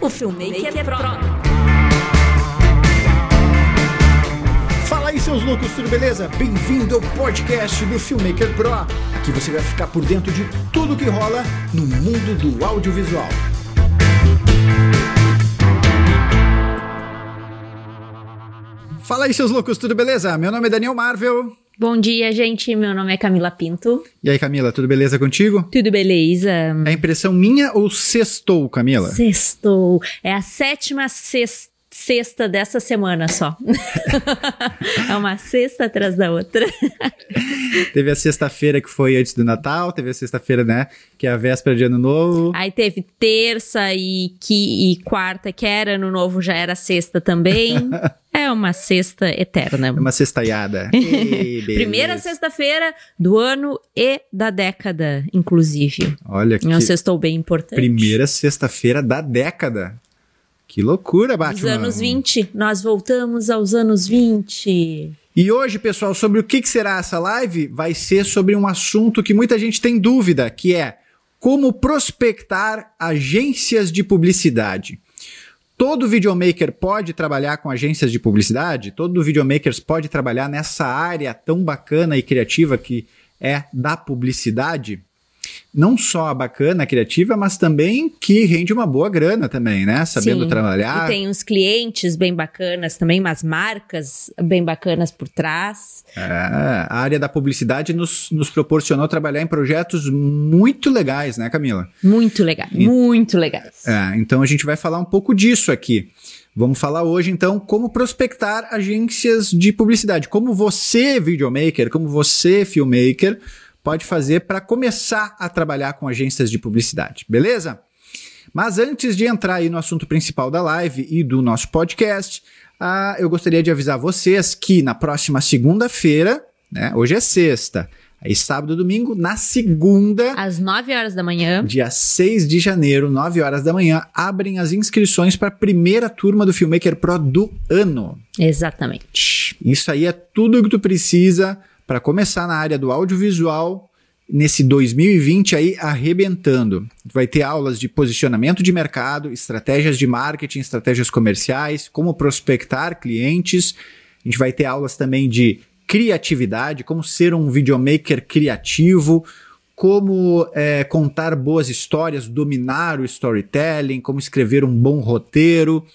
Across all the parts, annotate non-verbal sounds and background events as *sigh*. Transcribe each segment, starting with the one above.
o Filmmaker Pro. Fala aí, seus loucos, tudo beleza? Bem-vindo ao podcast do Filmmaker Pro. Aqui você vai ficar por dentro de tudo que rola no mundo do audiovisual. Fala aí, seus loucos, tudo beleza? Meu nome é Daniel Marvel. Bom dia, gente. Meu nome é Camila Pinto. E aí, Camila, tudo beleza contigo? Tudo beleza? É impressão minha ou sextou, Camila? Sextou. É a sétima sexta sexta dessa semana só. *laughs* é uma sexta atrás da outra. teve a sexta-feira que foi antes do Natal, teve a sexta-feira, né, que é a véspera de Ano Novo. Aí teve terça e, que, e quarta, que era Ano Novo, já era sexta também. *laughs* É uma sexta eterna. É uma sextaiada. *laughs* Primeira sexta-feira do ano e da década, inclusive. Olha que. É um sextou bem importante. Primeira sexta-feira da década. Que loucura, Batman. Os anos 20, nós voltamos aos anos 20. E hoje, pessoal, sobre o que será essa live, vai ser sobre um assunto que muita gente tem dúvida, que é como prospectar agências de publicidade. Todo videomaker pode trabalhar com agências de publicidade? Todo videomaker pode trabalhar nessa área tão bacana e criativa que é da publicidade? Não só bacana, criativa, mas também que rende uma boa grana também, né? Sabendo Sim. trabalhar. E tem uns clientes bem bacanas também, umas marcas bem bacanas por trás. É, a área da publicidade nos, nos proporcionou trabalhar em projetos muito legais, né, Camila? Muito legais, e, muito legais. É, então a gente vai falar um pouco disso aqui. Vamos falar hoje, então, como prospectar agências de publicidade. Como você, videomaker, como você, filmmaker, pode fazer para começar a trabalhar com agências de publicidade, beleza? Mas antes de entrar aí no assunto principal da live e do nosso podcast, ah, eu gostaria de avisar vocês que na próxima segunda-feira, né, hoje é sexta, aí sábado e domingo, na segunda. Às 9 horas da manhã. Dia 6 de janeiro, 9 horas da manhã, abrem as inscrições para a primeira turma do Filmmaker Pro do ano. Exatamente. Isso aí é tudo o que tu precisa para começar na área do audiovisual nesse 2020 aí arrebentando. Vai ter aulas de posicionamento de mercado, estratégias de marketing, estratégias comerciais, como prospectar clientes. A gente vai ter aulas também de criatividade, como ser um videomaker criativo, como é, contar boas histórias, dominar o storytelling, como escrever um bom roteiro,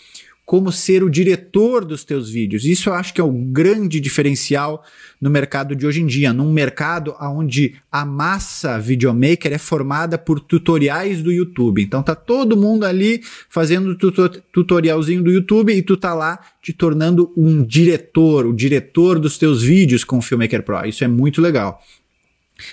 como ser o diretor dos teus vídeos. Isso eu acho que é o grande diferencial no mercado de hoje em dia, num mercado onde a massa videomaker é formada por tutoriais do YouTube. Então tá todo mundo ali fazendo tutorialzinho do YouTube e tu tá lá te tornando um diretor, o diretor dos teus vídeos com o Filmmaker Pro. Isso é muito legal.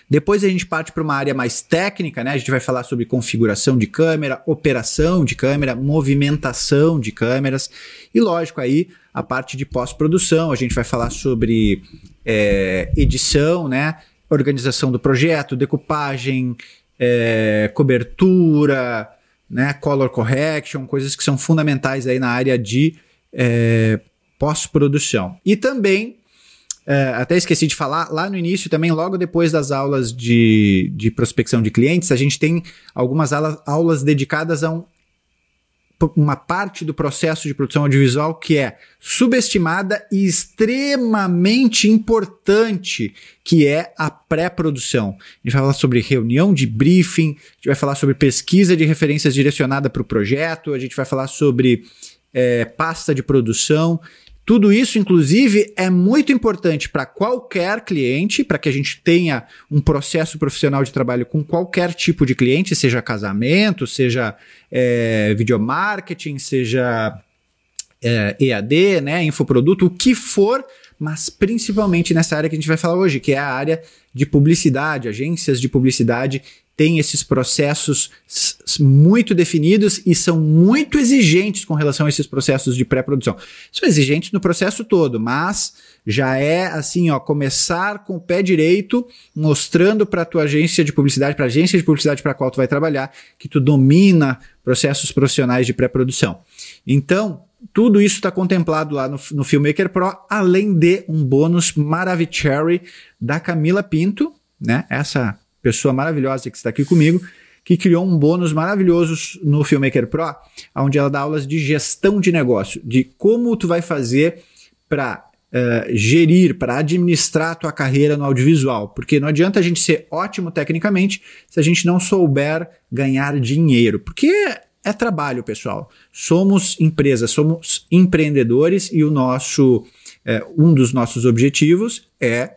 Depois a gente parte para uma área mais técnica, né? A gente vai falar sobre configuração de câmera, operação de câmera, movimentação de câmeras e, lógico, aí a parte de pós-produção. A gente vai falar sobre é, edição, né? Organização do projeto, decupagem, é, cobertura, né? Color correction, coisas que são fundamentais aí na área de é, pós-produção. E também é, até esqueci de falar, lá no início também, logo depois das aulas de, de prospecção de clientes, a gente tem algumas aulas, dedicadas a um, uma parte do processo de produção audiovisual que é subestimada e extremamente importante, que é a pré-produção. A gente vai falar sobre reunião de briefing, a gente vai falar sobre pesquisa de referências direcionada para o projeto, a gente vai falar sobre é, pasta de produção tudo isso, inclusive, é muito importante para qualquer cliente, para que a gente tenha um processo profissional de trabalho com qualquer tipo de cliente, seja casamento, seja é, videomarketing, seja é, EAD, né, infoproduto, o que for, mas principalmente nessa área que a gente vai falar hoje, que é a área de publicidade, agências de publicidade têm esses processos muito definidos e são muito exigentes com relação a esses processos de pré-produção. São exigentes no processo todo, mas já é assim, ó, começar com o pé direito, mostrando para a tua agência de publicidade, para a agência de publicidade para qual tu vai trabalhar, que tu domina processos profissionais de pré-produção. Então, tudo isso está contemplado lá no, no Filmmaker Pro, além de um bônus Maravicherry da Camila Pinto, né? Essa pessoa maravilhosa que está aqui comigo, que criou um bônus maravilhoso no Filmmaker Pro, onde ela dá aulas de gestão de negócio, de como tu vai fazer para uh, eh, gerir, para administrar a tua carreira no audiovisual. Porque não adianta a gente ser ótimo tecnicamente se a gente não souber ganhar dinheiro. Porque é trabalho, pessoal. Somos empresas, somos empreendedores e o nosso é, um dos nossos objetivos é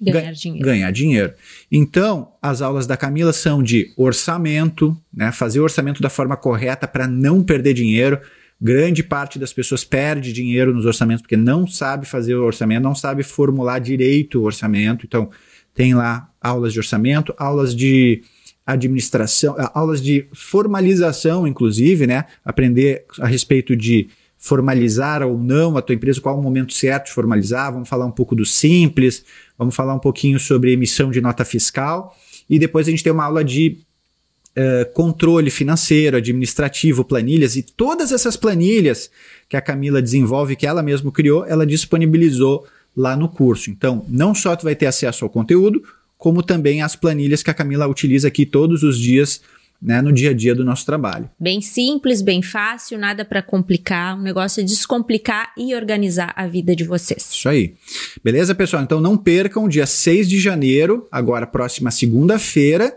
ganhar dinheiro. ganhar dinheiro. Então, as aulas da Camila são de orçamento, né, fazer o orçamento da forma correta para não perder dinheiro. Grande parte das pessoas perde dinheiro nos orçamentos porque não sabe fazer o orçamento, não sabe formular direito o orçamento. Então, tem lá aulas de orçamento, aulas de administração, aulas de formalização, inclusive, né? Aprender a respeito de formalizar ou não a tua empresa, qual o momento certo de formalizar, vamos falar um pouco do simples, vamos falar um pouquinho sobre emissão de nota fiscal. E depois a gente tem uma aula de uh, controle financeiro, administrativo, planilhas. E todas essas planilhas que a Camila desenvolve, que ela mesma criou, ela disponibilizou lá no curso. Então, não só tu vai ter acesso ao conteúdo, como também as planilhas que a Camila utiliza aqui todos os dias né, no dia a dia do nosso trabalho. Bem simples, bem fácil, nada para complicar. O negócio é descomplicar e organizar a vida de vocês. Isso aí. Beleza, pessoal? Então não percam, dia 6 de janeiro, agora próxima segunda-feira,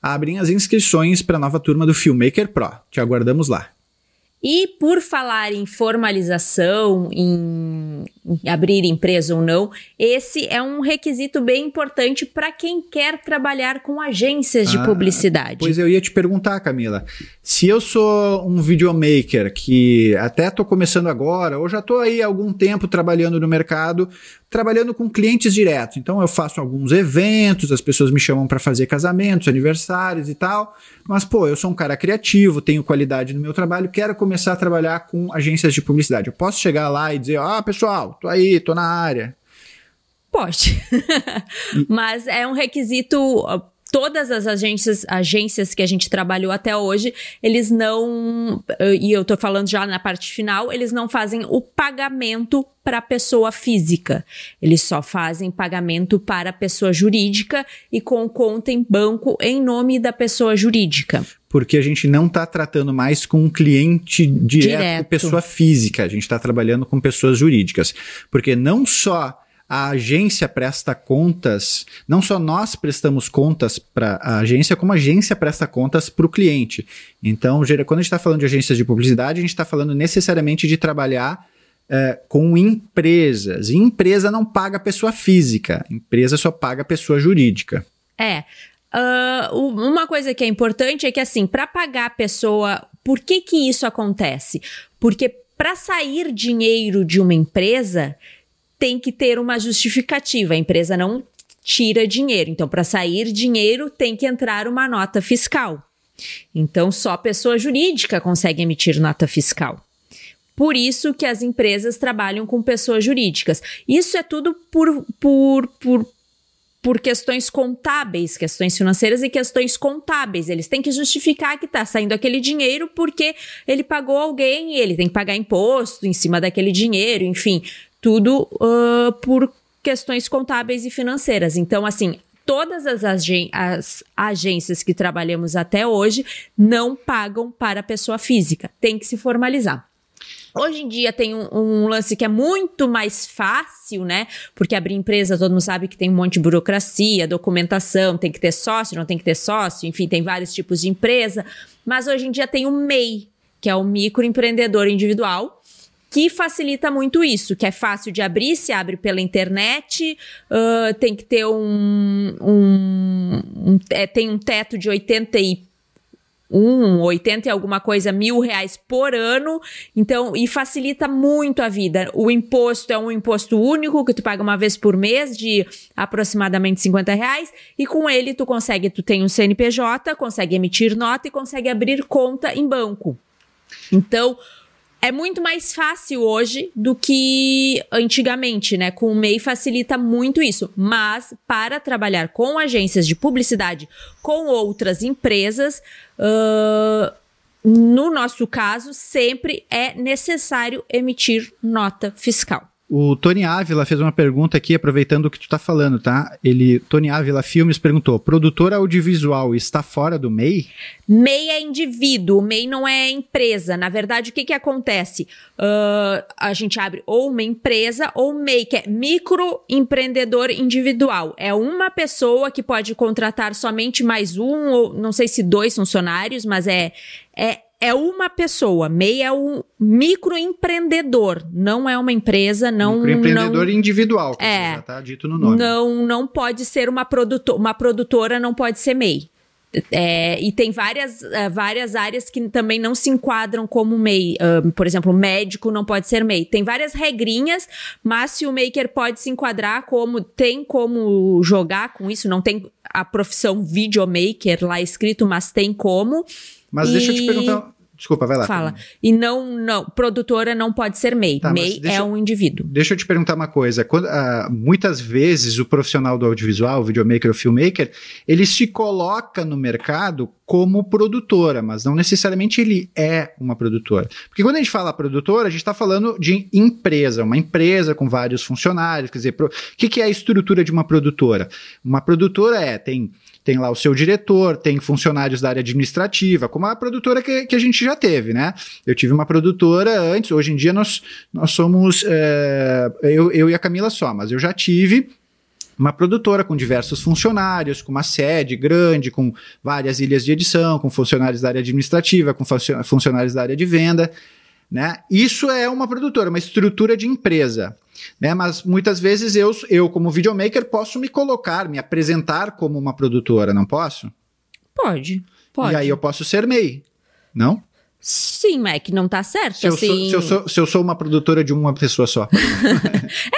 abrem as inscrições para a nova turma do Filmmaker Pro. Te aguardamos lá. E por falar em formalização, em, abrir empresa ou não, esse é um requisito bem importante para quem quer trabalhar com agências de ah, publicidade. Pois eu ia te perguntar, Camila, se eu sou um videomaker que até estou começando agora, ou já estou aí há algum tempo trabalhando no mercado, trabalhando com clientes diretos. Então eu faço alguns eventos, as pessoas me chamam para fazer casamentos, aniversários e tal. Mas pô, eu sou um cara criativo, tenho qualidade no meu trabalho, quero começar a trabalhar com agências de publicidade. Eu posso chegar lá e dizer: "Ah, pessoal, tô aí, tô na área". Pode. *laughs* Mas é um requisito todas as agências, agências que a gente trabalhou até hoje, eles não, e eu tô falando já na parte final, eles não fazem o pagamento para a pessoa física. Eles só fazem pagamento para a pessoa jurídica e com conta em banco em nome da pessoa jurídica. Porque a gente não está tratando mais com um cliente direto, direto. pessoa física, a gente está trabalhando com pessoas jurídicas. Porque não só a agência presta contas, não só nós prestamos contas para a agência, como a agência presta contas para o cliente. Então, quando a gente está falando de agências de publicidade, a gente está falando necessariamente de trabalhar é, com empresas. E empresa não paga pessoa física, empresa só paga pessoa jurídica. É. Uh, uma coisa que é importante é que, assim, para pagar a pessoa, por que que isso acontece? Porque para sair dinheiro de uma empresa, tem que ter uma justificativa. A empresa não tira dinheiro. Então, para sair dinheiro, tem que entrar uma nota fiscal. Então, só pessoa jurídica consegue emitir nota fiscal. Por isso que as empresas trabalham com pessoas jurídicas. Isso é tudo por, por, por, por questões contábeis, questões financeiras e questões contábeis. Eles têm que justificar que está saindo aquele dinheiro porque ele pagou alguém e ele tem que pagar imposto em cima daquele dinheiro, enfim tudo uh, por questões contábeis e financeiras. Então, assim, todas as, as, agências que trabalhamos até hoje não pagam para a pessoa física, tem que se formalizar. Hoje em dia tem um, um, lance que é muito mais fácil, né? Porque abrir empresa, todo mundo sabe que tem um monte de burocracia, documentação, tem que ter sócio, não tem que ter sócio, enfim, tem vários tipos de empresa. Mas hoje em dia tem o MEI, que é o microempreendedor individual, que facilita muito isso, que é fácil de abrir, se abre pela internet, uh, tem que ter um, um, um é, tem um teto de 80 e um, 80 e alguma coisa mil reais por ano, então, e facilita muito a vida. O imposto é um imposto único que tu paga uma vez por mês de aproximadamente 50 reais, e com ele tu consegue, tu tem um CNPJ, consegue emitir nota e consegue abrir conta em banco. Então, é muito mais fácil hoje do que antigamente, né? Com o MEI facilita muito isso. Mas para trabalhar com agências de publicidade, com outras empresas, uh, no nosso caso, sempre é necessário emitir nota fiscal. O Tony Ávila fez uma pergunta aqui, aproveitando o que tu tá falando, tá? Ele, Tony Ávila Filmes perguntou: produtor audiovisual está fora do MEI? MEI é indivíduo, MEI não é empresa. Na verdade, o que, que acontece? Uh, a gente abre ou uma empresa ou MEI, que é microempreendedor individual. É uma pessoa que pode contratar somente mais um, ou não sei se dois funcionários, mas é, é é uma pessoa, MEI é um microempreendedor, não é uma empresa, não microempreendedor não, individual, é, já tá dito no nome. Não, não pode ser uma produtora, uma produtora não pode ser MEI. É, e tem várias, uh, várias áreas que também não se enquadram como MEI. Por exemplo, médico não pode ser MEI. Tem várias regrinhas, mas se o maker pode se enquadrar como tem como jogar com isso, não tem a profissão videomaker lá escrito, mas tem como. Mas e... deixa eu te perguntar. Desculpa, vai lá. Fala. E não, não, produtora não pode ser MEI. Tá, MEI é um indivíduo. Deixa eu te perguntar uma coisa. Quando, uh, muitas vezes o profissional do audiovisual, o videomaker ou filmmaker, ele se coloca no mercado como produtora, mas não necessariamente ele é uma produtora. Porque quando a gente fala produtora, a gente está falando de empresa, uma empresa com vários funcionários. Quer dizer, o que, que é a estrutura de uma produtora? Uma produtora é, tem tem lá o seu diretor, tem funcionários da área administrativa, como a produtora que, que a gente já teve, né? Eu tive uma produtora antes, hoje em dia nós, nós somos, é, eu, eu e a Camila só, mas eu já tive uma produtora com diversos funcionários, com uma sede grande, com várias ilhas de edição, com funcionários da área administrativa, com funcionários da área de venda. Né? Isso é uma produtora, uma estrutura de empresa. Né? Mas muitas vezes eu, eu, como videomaker, posso me colocar, me apresentar como uma produtora, não posso? Pode, pode. E aí eu posso ser MEI, não? Sim, Mac, não tá certo. Se, assim... eu, sou, se, eu sou, se eu sou uma produtora de uma pessoa só. *laughs*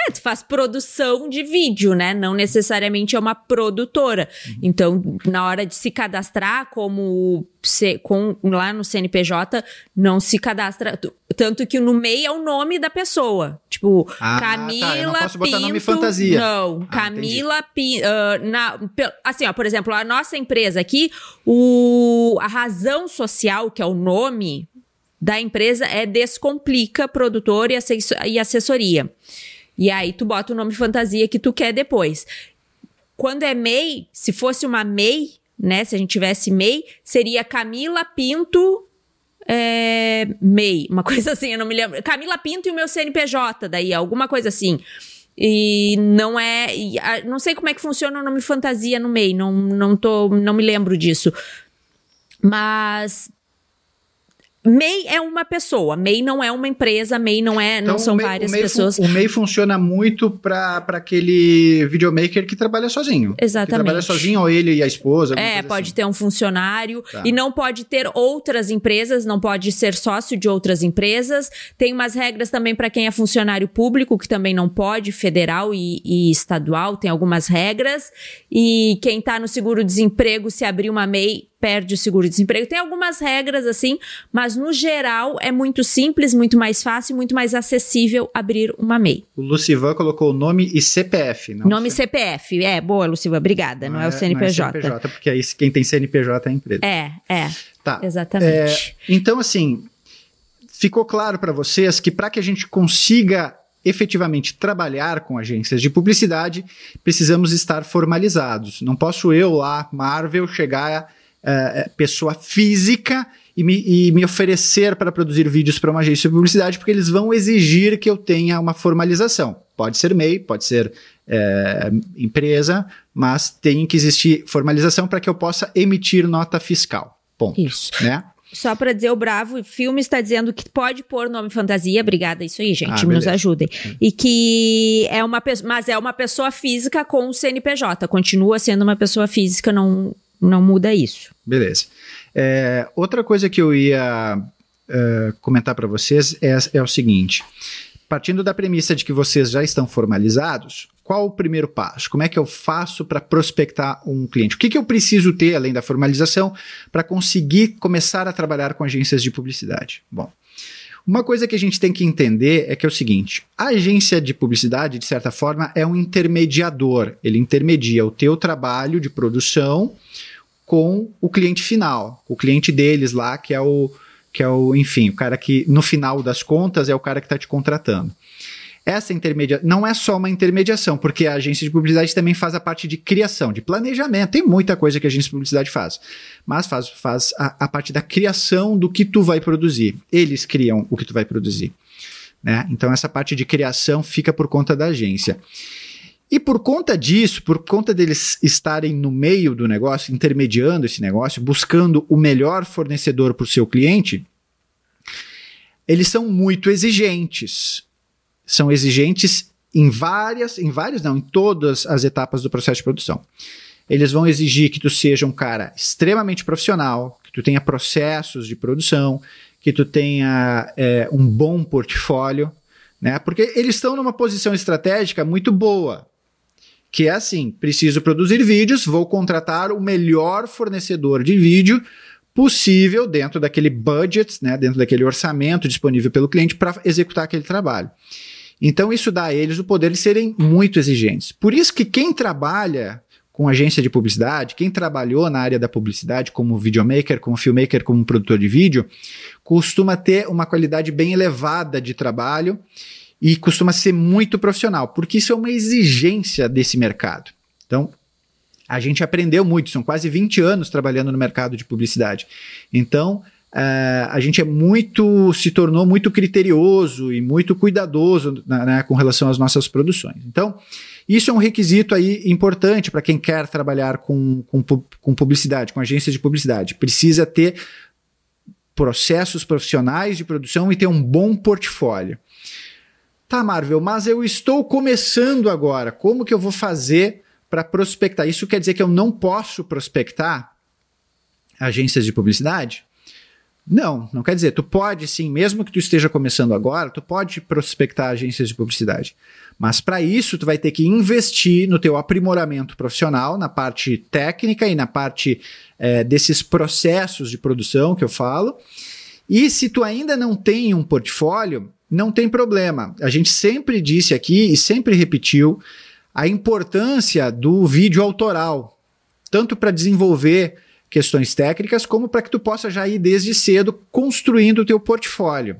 é, faz produção de vídeo, né? Não necessariamente é uma produtora. Uhum. Então, na hora de se cadastrar como se, com, lá no CNPJ, não se cadastra. Tanto que no MEI é o nome da pessoa. Tipo, ah, Camila tá, eu não posso botar Pinto, nome fantasia. Não, ah, Camila Pinto. Uh, na, assim, ó, por exemplo, a nossa empresa aqui, o, a razão social, que é o nome da empresa, é Descomplica Produtor e Assessoria. E aí tu bota o nome fantasia que tu quer depois. Quando é MEI, se fosse uma MEI, né? Se a gente tivesse MEI, seria Camila Pinto é, MEI, uma *laughs* coisa assim, eu não me lembro. Camila Pinto e o meu CNPJ, daí, alguma coisa assim. E não é. E, a, não sei como é que funciona o nome fantasia no MEI, não, não, tô, não me lembro disso. Mas MEI é uma pessoa, MEI não é uma empresa, MEI não é, então, não são MEI, várias o MEI pessoas. O MEI funciona muito para aquele videomaker que trabalha sozinho. Exatamente. Que trabalha sozinho, ou ele e a esposa. É, pode assim. ter um funcionário tá. e não pode ter outras empresas, não pode ser sócio de outras empresas. Tem umas regras também para quem é funcionário público, que também não pode, federal e, e estadual, tem algumas regras. E quem está no seguro-desemprego, se abrir uma MEI, perde o seguro-desemprego. Tem algumas regras assim, mas no geral é muito simples, muito mais fácil, muito mais acessível abrir uma MEI. O Lucivan colocou nome e CPF, não? Nome e CPF, é, boa, Lucivan, obrigada, não, não é, é, o CNPJ. Não é CNPJ, porque aí quem tem CNPJ é a empresa. É, é. Tá. Exatamente. É, então, assim, ficou claro para vocês que para que a gente consiga efetivamente trabalhar com agências de publicidade, precisamos estar formalizados. Não posso eu lá, Marvel, chegar uh, pessoa física e me, e me oferecer para produzir vídeos para uma agência de publicidade, porque eles vão exigir que eu tenha uma formalização. Pode ser MEI, pode ser é, empresa, mas tem que existir formalização para que eu possa emitir nota fiscal. Ponto. Isso. Né? Só para dizer o bravo, o filme está dizendo que pode pôr nome fantasia. Obrigada, isso aí, gente. Ah, nos ajudem. E que é uma pessoa, mas é uma pessoa física com o CNPJ. Continua sendo uma pessoa física, não não muda isso. Beleza. É, outra coisa que eu ia é, comentar para vocês é, é o seguinte: partindo da premissa de que vocês já estão formalizados, qual o primeiro passo? Como é que eu faço para prospectar um cliente? O que, que eu preciso ter, além da formalização, para conseguir começar a trabalhar com agências de publicidade? Bom, uma coisa que a gente tem que entender é que é o seguinte: a agência de publicidade, de certa forma, é um intermediador. Ele intermedia o teu trabalho de produção com o cliente final, o cliente deles lá, que é o, que é o, enfim, o cara que no final das contas é o cara que está te contratando. essa intermedia não é só uma intermediação, porque a agência de publicidade também faz a parte de criação, de planejamento. Tem muita coisa que a agência de publicidade faz, mas faz, faz a, a parte da criação do que tu vai produzir. Eles criam o que tu vai produzir. Né? Então, essa parte de criação fica por conta da agência. E por conta disso, por conta deles estarem no meio do negócio, intermediando esse negócio, buscando o melhor fornecedor para o seu cliente, eles são muito exigentes são exigentes em várias, em várias não, em todas as etapas do processo de produção. Eles vão exigir que tu seja um cara extremamente profissional, que tu tenha processos de produção, que tu tenha é, um bom portfólio, né? Porque eles estão numa posição estratégica muito boa, que é assim: preciso produzir vídeos, vou contratar o melhor fornecedor de vídeo possível dentro daquele budget, né? Dentro daquele orçamento disponível pelo cliente para executar aquele trabalho. Então, isso dá a eles o poder de serem muito exigentes. Por isso que quem trabalha com agência de publicidade, quem trabalhou na área da publicidade como videomaker, como filmmaker, como produtor de vídeo, costuma ter uma qualidade bem elevada de trabalho e costuma ser muito profissional, porque isso é uma exigência desse mercado. Então, a gente aprendeu muito, são quase 20 anos trabalhando no mercado de publicidade. Então, Uh, a gente é muito, se tornou muito criterioso e muito cuidadoso né, com relação às nossas produções. Então, isso é um requisito aí importante para quem quer trabalhar com, com, com publicidade, com agências de publicidade. Precisa ter processos profissionais de produção e ter um bom portfólio. Tá, Marvel, mas eu estou começando agora. Como que eu vou fazer para prospectar? Isso quer dizer que eu não posso prospectar agências de publicidade? Não, não quer dizer. Tu pode sim, mesmo que tu esteja começando agora, tu pode prospectar agências de publicidade. Mas para isso, tu vai ter que investir no teu aprimoramento profissional, na parte técnica e na parte é, desses processos de produção que eu falo. E se tu ainda não tem um portfólio, não tem problema. A gente sempre disse aqui e sempre repetiu a importância do vídeo autoral, tanto para desenvolver questões técnicas, como para que tu possa já ir desde cedo construindo o teu portfólio.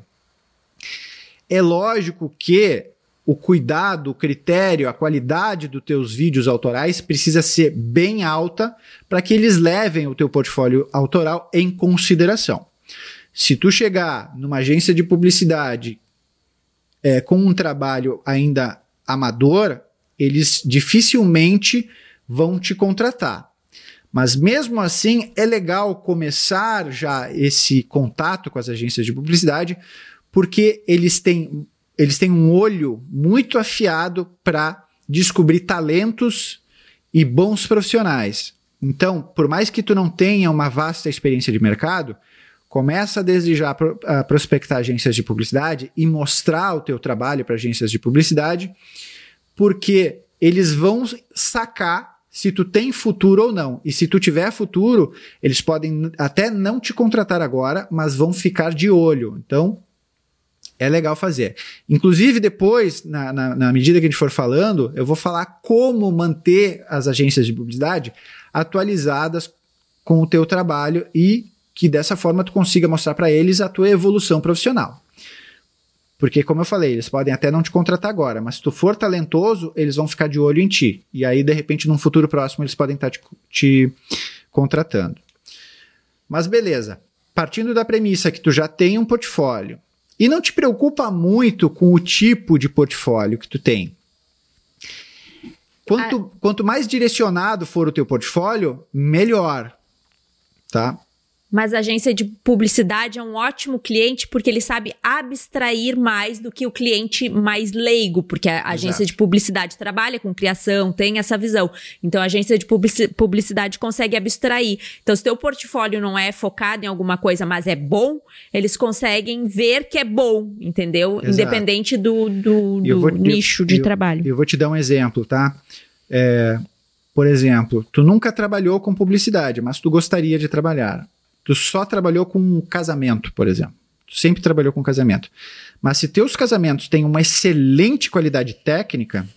É lógico que o cuidado, o critério, a qualidade dos teus vídeos autorais precisa ser bem alta para que eles levem o teu portfólio autoral em consideração. Se tu chegar numa agência de publicidade é, com um trabalho ainda amador, eles dificilmente vão te contratar. Mas mesmo assim, é legal começar já esse contato com as agências de publicidade, porque eles têm, eles têm um olho muito afiado para descobrir talentos e bons profissionais. Então, por mais que tu não tenha uma vasta experiência de mercado, começa desde já a prospectar agências de publicidade e mostrar o teu trabalho para agências de publicidade, porque eles vão sacar se tu tem futuro ou não. E se tu tiver futuro, eles podem até não te contratar agora, mas vão ficar de olho. Então, é legal fazer. Inclusive, depois, na, na, na, medida que a gente for falando, eu vou falar como manter as agências de publicidade atualizadas com o teu trabalho e que dessa forma tu consiga mostrar para eles a tua evolução profissional. Porque, como eu falei, eles podem até não te contratar agora, mas se tu for talentoso, eles vão ficar de olho em ti. E aí, de repente, num futuro próximo, eles podem estar te, te contratando. Mas beleza. Partindo da premissa que tu já tem um portfólio e não te preocupa muito com o tipo de portfólio que tu tem. Quanto, ah. quanto mais direcionado for o teu portfólio, melhor. Tá? Mas a agência de publicidade é um ótimo cliente porque ele sabe abstrair mais do que o cliente mais leigo, porque a agência Exato. de publicidade trabalha com criação, tem essa visão. Então a agência de publicidade consegue abstrair. Então, se teu portfólio não é focado em alguma coisa, mas é bom, eles conseguem ver que é bom, entendeu? Exato. Independente do, do, do vou, nicho eu, de eu, trabalho. Eu vou te dar um exemplo, tá? É, por exemplo, tu nunca trabalhou com publicidade, mas tu gostaria de trabalhar tu só trabalhou com casamento, por exemplo. Tu sempre trabalhou com casamento. Mas se teus casamentos têm uma excelente qualidade técnica,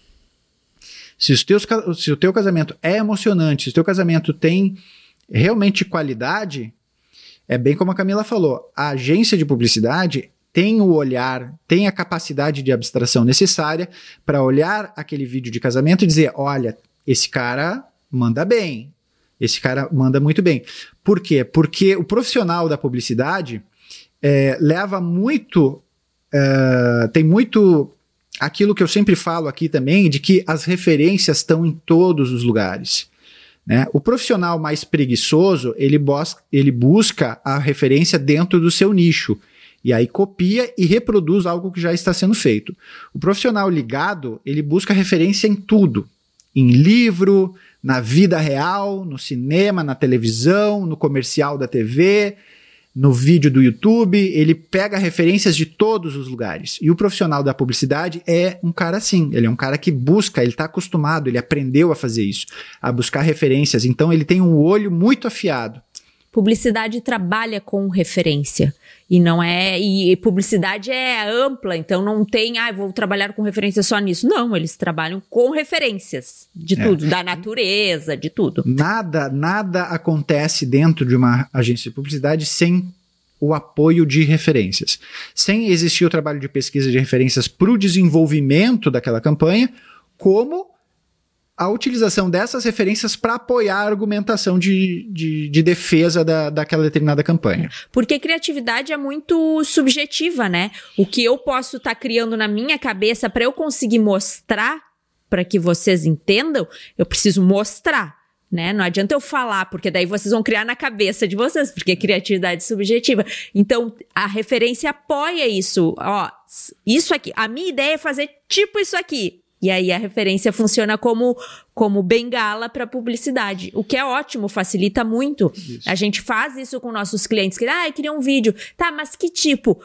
se, os teus, se o teu casamento é emocionante, se o teu casamento tem realmente qualidade, é bem como a Camila falou, a agência de publicidade tem o olhar, tem a capacidade de abstração necessária para olhar aquele vídeo de casamento e dizer: olha, esse cara manda bem, esse cara manda muito bem. Por quê? Porque o profissional da publicidade é, leva muito. É, tem muito aquilo que eu sempre falo aqui também, de que as referências estão em todos os lugares. Né? O profissional mais preguiçoso, ele, ele busca a referência dentro do seu nicho. E aí copia e reproduz algo que já está sendo feito. O profissional ligado, ele busca referência em tudo. Em livro, na vida real, no cinema, na televisão, no comercial da TV, no vídeo do YouTube, ele pega referências de todos os lugares. E o profissional da publicidade é um cara assim, ele é um cara que busca, ele está acostumado, ele aprendeu a fazer isso, a buscar referências, então ele tem um olho muito afiado. Publicidade trabalha com referência. E não é. E publicidade é ampla, então não tem, ah, vou trabalhar com referência só nisso. Não, eles trabalham com referências de é. tudo, da natureza, de tudo. Nada, nada acontece dentro de uma agência de publicidade sem o apoio de referências. Sem existir o trabalho de pesquisa de referências para o desenvolvimento daquela campanha, como a utilização dessas referências para apoiar a argumentação de, de, de defesa da, daquela determinada campanha. Porque criatividade é muito subjetiva, né? O que eu posso estar tá criando na minha cabeça para eu conseguir mostrar para que vocês entendam, eu preciso mostrar. Né? Não adianta eu falar, porque daí vocês vão criar na cabeça de vocês, porque criatividade é subjetiva. Então, a referência apoia isso. Ó, isso aqui. A minha ideia é fazer tipo isso aqui. E aí a referência funciona como, como bengala para publicidade, o que é ótimo, facilita muito. Isso. A gente faz isso com nossos clientes, que ah, eu queria um vídeo. Tá, mas que tipo?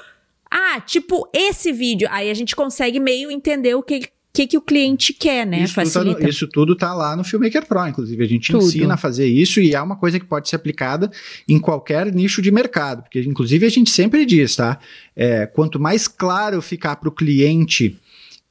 Ah, tipo esse vídeo. Aí a gente consegue meio entender o que que, que o cliente quer, né? Isso, Facilita. Tudo tá no, isso tudo tá lá no Filmmaker Pro, inclusive. A gente tudo. ensina a fazer isso e é uma coisa que pode ser aplicada em qualquer nicho de mercado. Porque, inclusive, a gente sempre diz, tá? É, quanto mais claro ficar para o cliente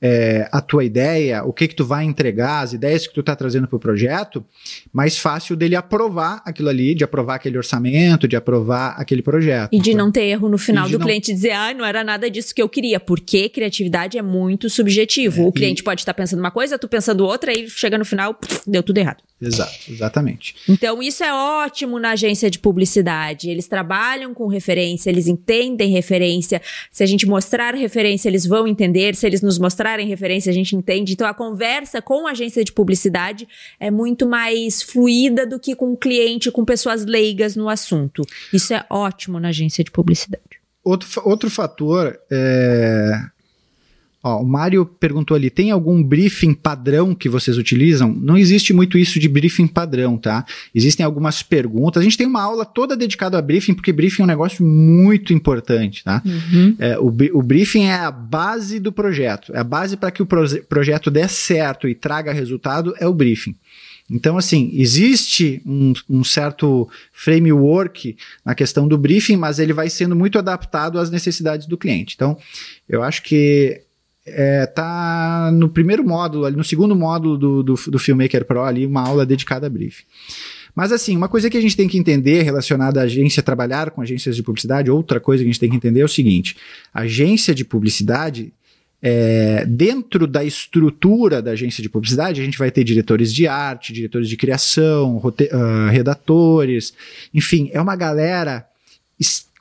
é, a tua ideia, o que que tu vai entregar, as ideias que tu está trazendo para o projeto, mais fácil dele aprovar aquilo ali, de aprovar aquele orçamento, de aprovar aquele projeto. E de não ter erro no final do não... cliente dizer, ah, não era nada disso que eu queria, porque criatividade é muito subjetivo. É, o cliente e... pode estar pensando uma coisa, tu pensando outra, e chega no final, pff, deu tudo errado. Exato, exatamente. Então, isso é ótimo na agência de publicidade. Eles trabalham com referência, eles entendem referência. Se a gente mostrar referência, eles vão entender. Se eles nos mostrarem referência, a gente entende. Então, a conversa com a agência de publicidade é muito mais fluida do que com o cliente, com pessoas leigas no assunto. Isso é ótimo na agência de publicidade. Outro, outro fator é, Ó, o Mário perguntou ali: tem algum briefing padrão que vocês utilizam? Não existe muito isso de briefing padrão, tá? Existem algumas perguntas. A gente tem uma aula toda dedicada a briefing, porque briefing é um negócio muito importante, tá? Uhum. É, o, o, briefing é a base do projeto. É a base para que o projeto dê certo e traga resultado, é o briefing. Então, assim, existe um, um, certo framework na questão do briefing, mas ele vai sendo muito adaptado às necessidades do cliente. Então, eu acho que é, tá no primeiro módulo, no segundo módulo do, do, do Filmmaker Pro, ali, uma aula dedicada a briefing. Mas assim, uma coisa que a gente tem que entender relacionada à agência trabalhar com agências de publicidade, outra coisa que a gente tem que entender é o seguinte: agência de publicidade, é, dentro da estrutura da agência de publicidade, a gente vai ter diretores de arte, diretores de criação, rote, uh, redatores, enfim, é uma galera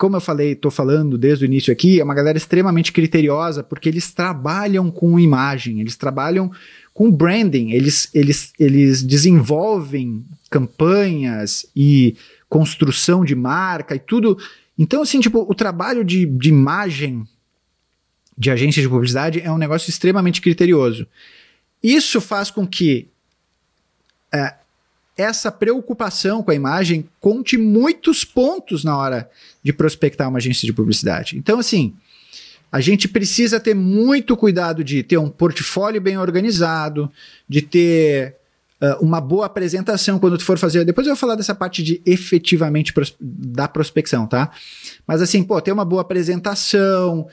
como eu falei, estou falando desde o início aqui, é uma galera extremamente criteriosa, porque eles trabalham com imagem, eles trabalham com branding, eles, eles, eles desenvolvem campanhas e construção de marca e tudo. Então, assim, tipo, o trabalho de, de imagem de agência de publicidade é um negócio extremamente criterioso. Isso faz com que é, essa preocupação com a imagem conte muitos pontos na hora de prospectar uma agência de publicidade. Então, assim, a gente precisa ter muito cuidado de ter um portfólio bem organizado, de ter uh, uma boa apresentação quando tu for fazer. Depois eu vou falar dessa parte de efetivamente pros, da prospecção, tá? Mas assim, pô, ter uma boa apresentação,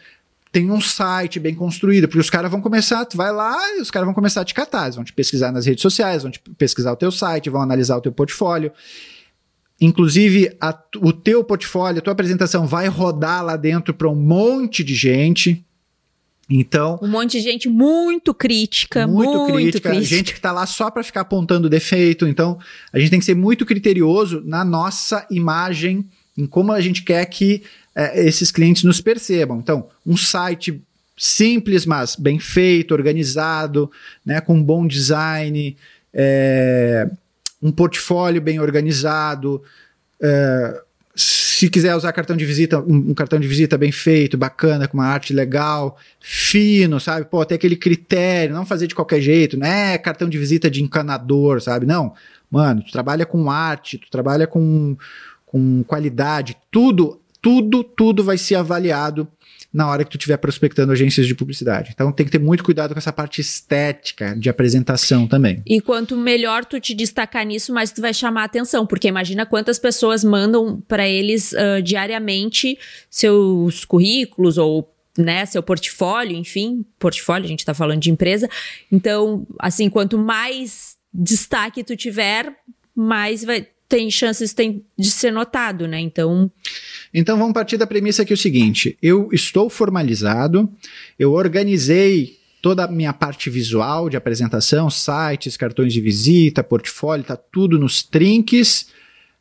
tem um site bem construído, porque os caras vão começar, tu vai lá e os caras vão começar a te catar, eles vão te pesquisar nas redes sociais, vão te pesquisar o teu site, vão analisar o teu portfólio. Inclusive, a, o teu portfólio, a tua apresentação vai rodar lá dentro para um monte de gente. Então. Um monte de gente muito crítica, muito, muito crítica, crítica. Gente que está lá só para ficar apontando defeito. Então, a gente tem que ser muito criterioso na nossa imagem, em como a gente quer que é, esses clientes nos percebam. Então, um site simples, mas bem feito, organizado, né, com bom design, é, um portfólio bem organizado. É, se quiser usar cartão de visita, um, um, cartão de visita bem feito, bacana, com uma arte legal, fino, sabe? Pô, tem aquele critério, não fazer de qualquer jeito, não é cartão de visita de encanador, sabe? Não. Mano, tu trabalha com arte, tu trabalha com, com qualidade, tudo, tudo, tudo vai ser avaliado na hora que tu estiver prospectando agências de publicidade. Então tem que ter muito cuidado com essa parte estética de apresentação também. E quanto melhor tu te destacar nisso, mais tu vai chamar a atenção, porque imagina quantas pessoas mandam para eles uh, diariamente seus currículos ou né, seu portfólio, enfim, portfólio, a gente está falando de empresa. Então, assim, quanto mais destaque tu tiver, mais vai tem chances tem de ser notado, né? Então, então vamos partir da premissa que é o seguinte: eu estou formalizado, eu organizei toda a minha parte visual de apresentação, sites, cartões de visita, portfólio, tá tudo nos trinques.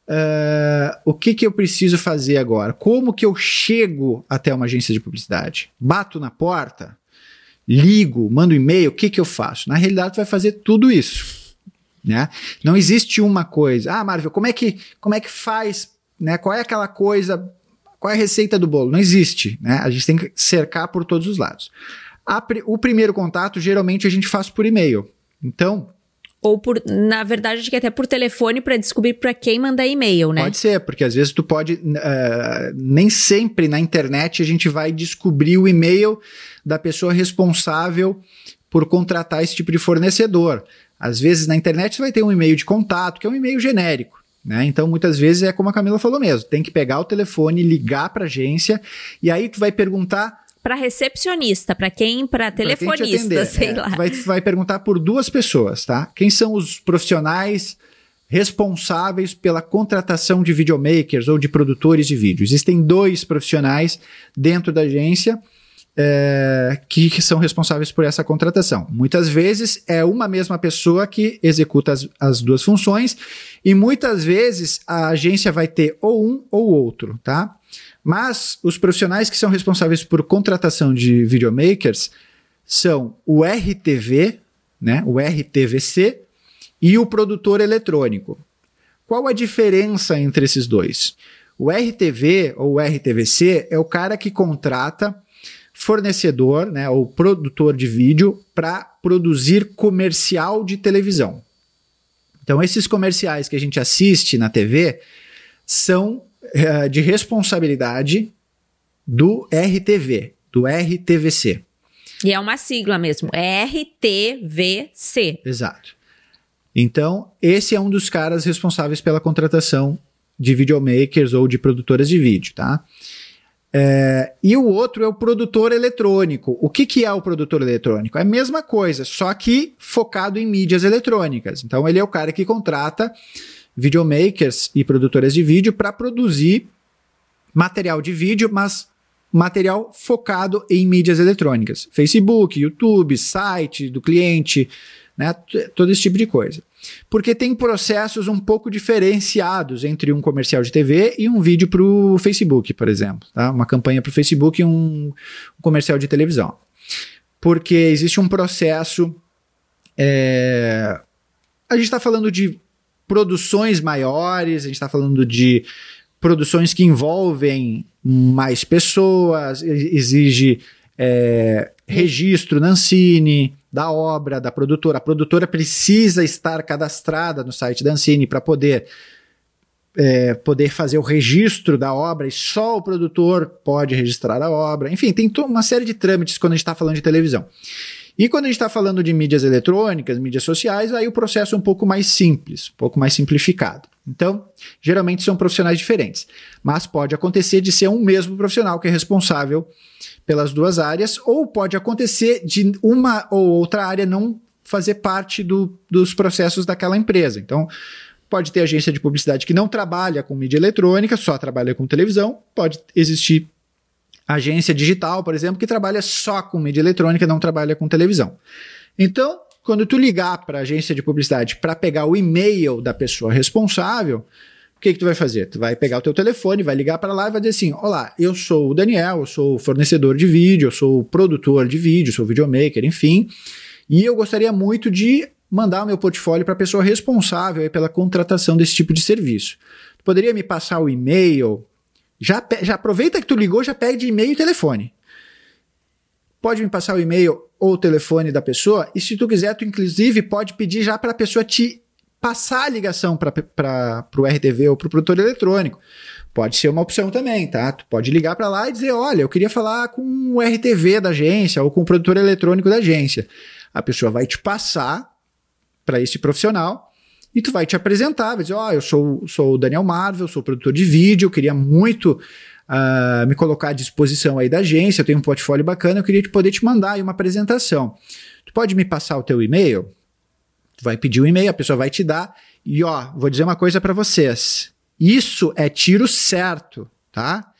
Uh, o que, que eu preciso fazer agora? Como que eu chego até uma agência de publicidade? Bato na porta? Ligo? Mando e-mail? O que, que eu faço? Na realidade, tu vai fazer tudo isso. Né? Não existe uma coisa. Ah, Marvel, como é que, como é que faz? Né? Qual é aquela coisa qual é a receita do bolo? Não existe, né? A gente tem que cercar por todos os lados. A, o primeiro contato, geralmente, a gente faz por e-mail. Então, ou por, na verdade, acho que até por telefone para descobrir para quem mandar e-mail, né? Pode ser, porque às vezes tu pode, uh, nem sempre na internet a gente vai descobrir o e-mail da pessoa responsável por contratar esse tipo de fornecedor. Às vezes na internet você vai ter um e-mail de contato, que é um e-mail genérico. Né? Então, muitas vezes é como a Camila falou mesmo: tem que pegar o telefone, ligar para a agência, e aí tu vai perguntar. Para recepcionista, para quem? Para telefonista, quem sei é, lá. Vai, vai perguntar por duas pessoas, tá? Quem são os profissionais responsáveis pela contratação de videomakers ou de produtores de vídeo? Existem dois profissionais dentro da agência é, que, que, são responsáveis por essa contratação. Muitas vezes é uma mesma pessoa que executa as, as duas funções e muitas vezes a agência vai ter ou um ou outro, tá? Mas os profissionais que são responsáveis por contratação de videomakers são o RTV, né, o RTVC e o produtor eletrônico. Qual a diferença entre esses dois? O RTV ou o RTVC é o cara que contrata fornecedor, né, ou produtor de vídeo para produzir comercial de televisão. Então, esses comerciais que a gente assiste na TV são uh, de responsabilidade do RTV, do RTVC. E é uma sigla mesmo, RTVC. Exato. Então, esse é um dos caras responsáveis pela contratação de videomakers ou de produtoras de vídeo, tá? É, e o outro é o produtor eletrônico. O que, que é o produtor eletrônico? É a mesma coisa, só que focado em mídias eletrônicas. Então, ele é o cara que contrata videomakers e produtoras de vídeo para produzir material de vídeo, mas material focado em mídias eletrônicas. Facebook, YouTube, site do cliente, né? todo esse tipo de coisa porque tem processos um pouco diferenciados entre um comercial de TV e um vídeo para o Facebook, por exemplo. Tá? Uma campanha para o Facebook e um, comercial de televisão. Porque existe um processo. É... A gente está falando de produções maiores, a gente está falando de produções que envolvem mais pessoas, exige é, registro na Ancine, da obra, da produtora. A produtora precisa estar cadastrada no site da Ancine para poder, é, poder fazer o registro da obra e só o produtor pode registrar a obra. Enfim, tem uma série de trâmites quando a gente está falando de televisão. E quando a gente está falando de mídias eletrônicas, mídias sociais, aí o processo é um pouco mais simples, um pouco mais simplificado. Então, geralmente são profissionais diferentes. Mas pode acontecer de ser um mesmo profissional que é responsável pelas duas áreas, ou pode acontecer de uma ou outra área não fazer parte do, dos processos daquela empresa. Então, Pode ter agência de publicidade que não trabalha com mídia eletrônica, só trabalha com televisão. Pode existir agência digital, por exemplo, que trabalha só com mídia eletrônica, não trabalha com televisão. Então, quando tu ligar para a agência de publicidade para pegar o e-mail da pessoa responsável, o que, que tu vai fazer? Tu vai pegar o teu telefone, vai ligar para lá e vai dizer assim: Olá, eu sou o Daniel, eu sou fornecedor de vídeo, eu sou produtor de vídeo, sou videomaker, enfim, e eu gostaria muito de mandar o meu portfólio para a pessoa responsável pela contratação desse tipo de serviço. Tu poderia me passar o e-mail? Já, já aproveita que tu ligou, já pede e-mail e telefone. Pode me passar o e-mail ou o telefone da pessoa, e se tu quiser, tu inclusive pode pedir já para a pessoa te passar a ligação para o RTV ou para o produtor eletrônico. Pode ser uma opção também, tá? Tu pode ligar para lá e dizer: olha, eu queria falar com o RTV da agência ou com o produtor eletrônico da agência. A pessoa vai te passar para esse profissional e tu vai te apresentar, vai dizer, ó, oh, eu sou, sou o Daniel Marvel, sou produtor de vídeo, eu queria muito uh, me colocar à disposição aí da agência, eu tenho um portfólio bacana, eu queria te poder te mandar aí uma apresentação. Tu pode me passar o teu e-mail? Vai pedir o um e-mail, a pessoa vai te dar, e ó, vou dizer uma coisa para vocês, isso é tiro certo, tá?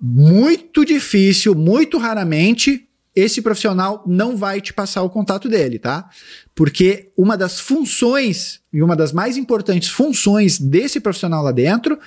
Muito difícil, muito raramente esse profissional não vai te passar o contato dele, tá? Porque uma das funções e uma das mais importantes funções desse profissional lá dentro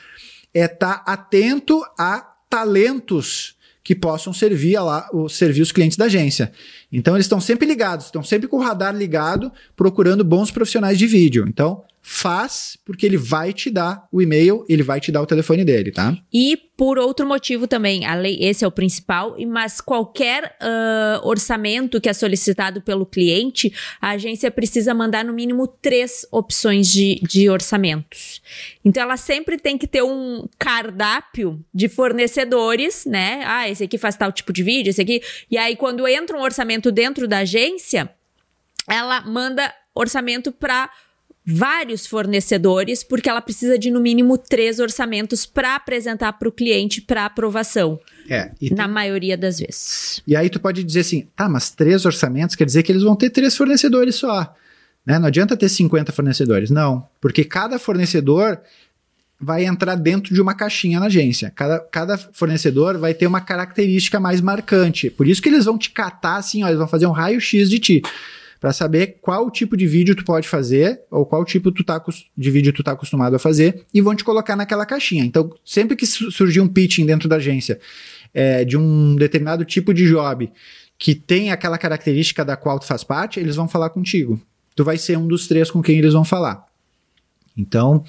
é estar tá atento a talentos que possam servir lá, servir os clientes da agência. Então eles estão sempre ligados, estão sempre com o radar ligado, procurando bons profissionais de vídeo. Então, faz, porque ele vai te dar o e-mail, ele vai te dar o telefone dele, tá? E por outro motivo também, a lei, esse é o principal, mas qualquer uh, orçamento que é solicitado pelo cliente, a agência precisa mandar no mínimo três opções de, de orçamentos. Então ela sempre tem que ter um cardápio de fornecedores, né? Ah, esse aqui faz tal tipo de vídeo, esse aqui. E aí, quando entra um orçamento dentro da agência, ela manda orçamento para vários fornecedores, porque ela precisa de no mínimo três orçamentos para apresentar para o cliente para aprovação. É, na maioria das vezes. E aí tu pode dizer assim, tá, mas três orçamentos quer dizer que eles vão ter três fornecedores só. Né? Não adianta ter 50 fornecedores. Não, porque cada fornecedor vai entrar dentro de uma caixinha na agência. Cada, cada fornecedor vai ter uma característica mais marcante. Por isso que eles vão te catar assim, ó, eles vão fazer um raio-x de ti para saber qual tipo de vídeo tu pode fazer ou qual tipo tu tá, de vídeo tu tá acostumado a fazer e vão te colocar naquela caixinha. Então, sempre que surgir um pitching dentro da agência é, de um determinado tipo de job que tem aquela característica da qual tu faz parte, eles vão falar contigo. Tu vai ser um dos três com quem eles vão falar. Então,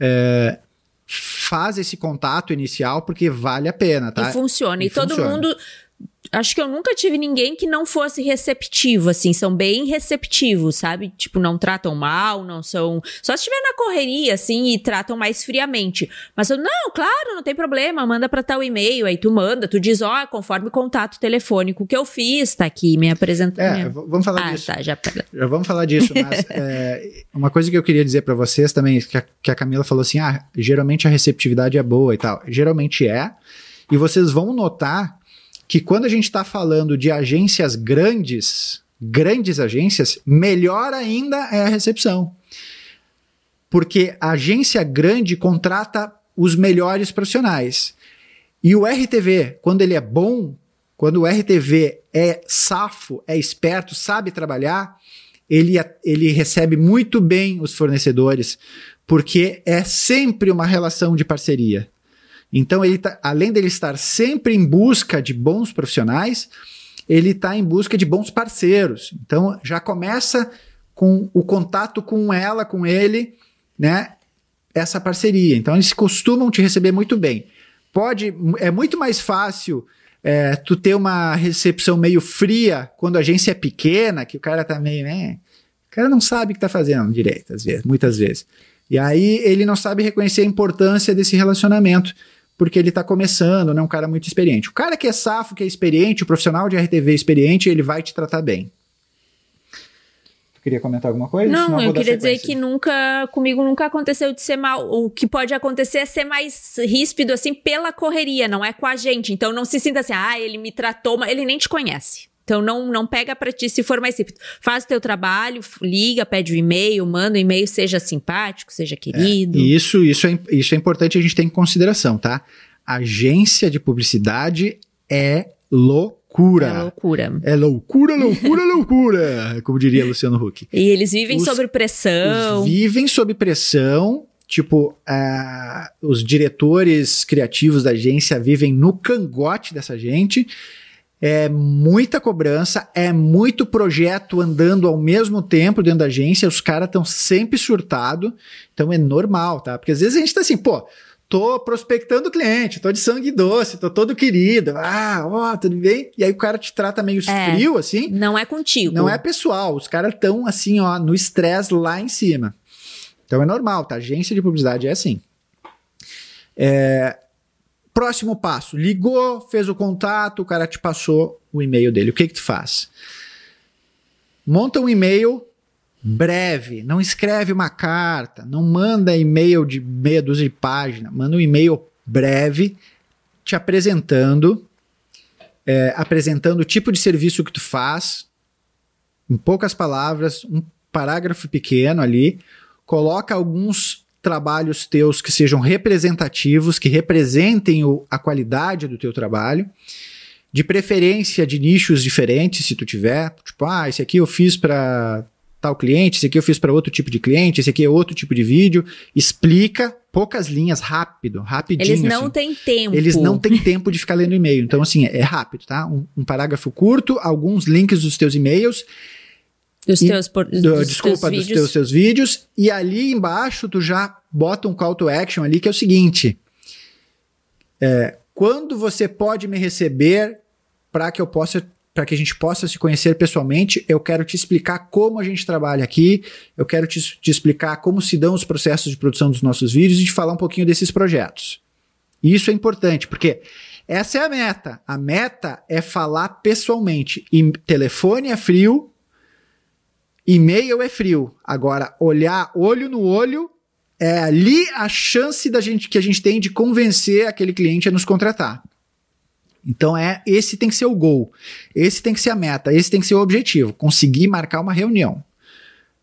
é, faz esse contato inicial porque vale a pena, tá? E funciona. E, e todo funciona. mundo acho que eu nunca tive ninguém que não fosse receptivo, assim, são bem receptivos, sabe? Tipo, não tratam mal, não são. Só se estiver na correria, assim, e tratam mais friamente. Mas eu, não, claro, não tem problema, manda pra tal e-mail, aí tu manda, tu diz, ó, oh, conforme o contato telefônico que eu fiz, tá aqui, me apresenta. É, minha... vamos falar ah, disso. Tá, já... já vamos falar disso, *laughs* mas é, uma coisa que eu queria dizer para vocês também, que a, que a Camila falou assim, ah, geralmente a receptividade é boa e tal. Geralmente é, e vocês vão notar que quando a gente está falando de agências grandes, grandes agências, melhor ainda é a recepção. Porque a agência grande contrata os melhores profissionais. E o RTV, quando ele é bom, quando o RTV é safo, é esperto, sabe trabalhar, ele, ele recebe muito bem os fornecedores, porque é sempre uma relação de parceria. Então, ele tá, além dele estar sempre em busca de bons profissionais, ele está em busca de bons parceiros. Então, já começa com o contato com ela, com ele, né? Essa parceria. Então, eles costumam te receber muito bem. Pode, é muito mais fácil é, tu ter uma recepção meio fria quando a agência é pequena, que o cara tá meio, né? O cara não sabe o que tá fazendo direito, às vezes, muitas vezes. E aí ele não sabe reconhecer a importância desse relacionamento porque ele está começando, não é um cara muito experiente. O cara que é safo, que é experiente, o profissional de RTV experiente, ele vai te tratar bem. Tu queria comentar alguma coisa? Não, eu queria dizer que nunca, comigo nunca aconteceu de ser mal. O que pode acontecer é ser mais ríspido, assim, pela correria, não é com a gente. Então não se sinta assim, ah, ele me tratou, mas ele nem te conhece. Então não, não pega para ti se for mais simples. Faz o teu trabalho, liga, pede o um e-mail, manda o um e-mail, seja simpático, seja querido. É, isso, isso, é, isso é importante a gente ter em consideração, tá? Agência de publicidade é loucura. É loucura. É loucura, loucura, *laughs* loucura, como diria Luciano Huck. E eles vivem os, sob pressão. Vivem sob pressão. Tipo, uh, os diretores criativos da agência vivem no cangote dessa gente é muita cobrança, é muito projeto andando ao mesmo tempo dentro da agência, os caras estão sempre surtados, então é normal, tá? Porque às vezes a gente tá assim, pô, tô prospectando cliente, tô de sangue doce, tô todo querido, ah, ó, tudo bem? E aí o cara te trata meio é, frio, assim. Não é contigo. Não é pessoal, os caras estão assim, ó, no estresse lá em cima. Então é normal, tá? Agência de publicidade é assim. É, Próximo passo, ligou, fez o contato, o cara te passou o e-mail dele. O que que tu faz? Monta um e-mail breve, não escreve uma carta, não manda e-mail de meia dúzia de página, manda um e-mail breve te apresentando, é, apresentando o tipo de serviço que tu faz, em poucas palavras, um parágrafo pequeno ali, coloca alguns trabalhos teus que sejam representativos, que representem o, a qualidade do teu trabalho, de preferência de nichos diferentes, se tu tiver, tipo, ah, esse aqui eu fiz para tal cliente, esse aqui eu fiz para outro tipo de cliente, esse aqui é outro tipo de vídeo, explica poucas linhas, rápido, rapidinho. Eles não assim. têm tempo. Eles não têm tempo de ficar lendo e-mail. Então, assim, é rápido, tá? Um, um parágrafo curto, alguns links dos teus e-mails dos e, teus, por, dos desculpa, teus dos teus, teus vídeos. E ali embaixo tu já bota um call to action ali que é o seguinte: é, quando você pode me receber para que eu possa para que a gente possa se conhecer pessoalmente, eu quero te explicar como a gente trabalha aqui, eu quero te, te explicar como se dão os processos de produção dos nossos vídeos e te falar um pouquinho desses projetos. Isso é importante, porque essa é a meta. A meta é falar pessoalmente. E telefone é frio, e-mail é frio. Agora, olhar olho no olho é ali a chance da gente que a gente tem de convencer aquele cliente a nos contratar. Então é esse tem que ser o gol, esse tem que ser a meta, esse tem que ser o objetivo, conseguir marcar uma reunião.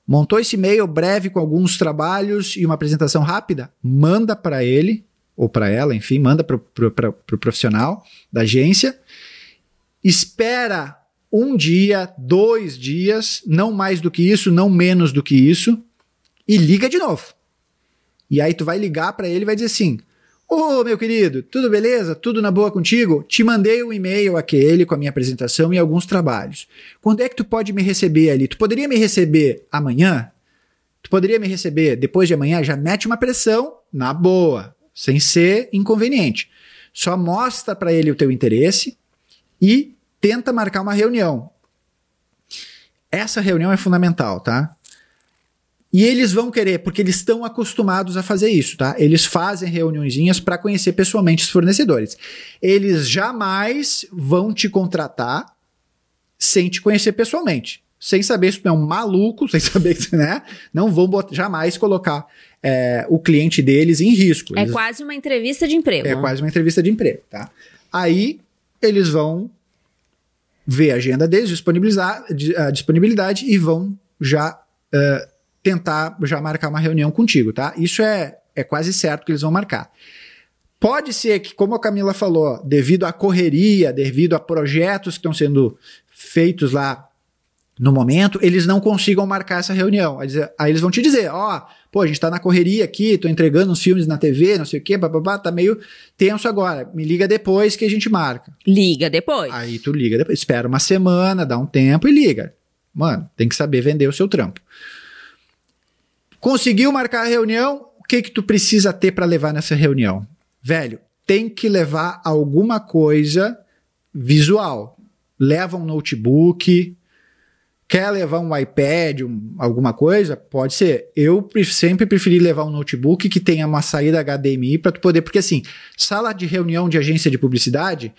Montou esse e-mail breve com alguns trabalhos e uma apresentação rápida? Manda para ele ou para ela, enfim, manda para o pro, pro, pro profissional da agência. Espera um dia, dois dias, não mais do que isso, não menos do que isso, e liga de novo. E aí tu vai ligar para ele e vai dizer assim: Ô oh, meu querido, tudo beleza? Tudo na boa contigo? Te mandei um e-mail aquele com a minha apresentação e alguns trabalhos. Quando é que tu pode me receber ali? Tu poderia me receber amanhã? Tu poderia me receber depois de amanhã? Já mete uma pressão na boa, sem ser inconveniente. Só mostra para ele o teu interesse e tenta marcar uma reunião. Essa reunião é fundamental, tá? E eles vão querer, porque eles estão acostumados a fazer isso, tá? Eles fazem reuniõezinhas para conhecer pessoalmente os fornecedores. Eles jamais vão te contratar sem te conhecer pessoalmente. Sem saber se tu é um maluco, *laughs* sem saber que, né? Não vão botar, jamais colocar é, o cliente deles em risco. É eles, quase uma entrevista de emprego. É quase uma entrevista de emprego, tá? Aí eles vão ver a agenda deles, disponibilizar a disponibilidade e vão já uh, tentar já marcar uma reunião contigo, tá? Isso é, é quase certo que eles vão marcar. Pode ser que, como a Camila falou, devido à correria, devido a projetos que estão sendo feitos lá no momento, eles não consigam marcar essa reunião. Aí eles vão te dizer, ó, oh, pô, a gente tá na correria aqui, tô entregando uns filmes na TV, não sei o quê, bababá, tá meio tenso agora. Me liga depois que a gente marca. Liga depois. Aí tu liga depois, espera uma semana, dá um tempo e liga. Mano, tem que saber vender o seu trampo. Conseguiu marcar a reunião? O que que tu precisa ter para levar nessa reunião? Velho, tem que levar alguma coisa visual. Leva um notebook, Quer levar um iPad, um, alguma coisa? Pode ser. Eu sempre preferi levar um notebook que tenha uma saída HDMI para tu poder, porque assim, sala de reunião de agência de publicidade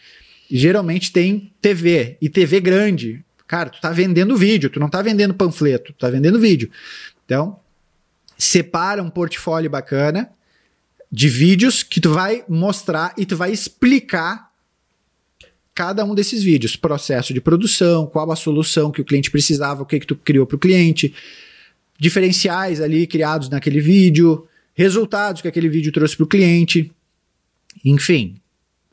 geralmente tem TV e TV grande. Cara, tu tá vendendo vídeo, tu não tá vendendo panfleto, tu tá vendendo vídeo. Então, separa um portfólio bacana de vídeos que tu vai mostrar e tu vai explicar cada um desses vídeos, processo de produção, qual a solução que o cliente precisava, o que que tu criou para o cliente, diferenciais ali criados naquele vídeo, resultados que aquele vídeo trouxe para o cliente, enfim,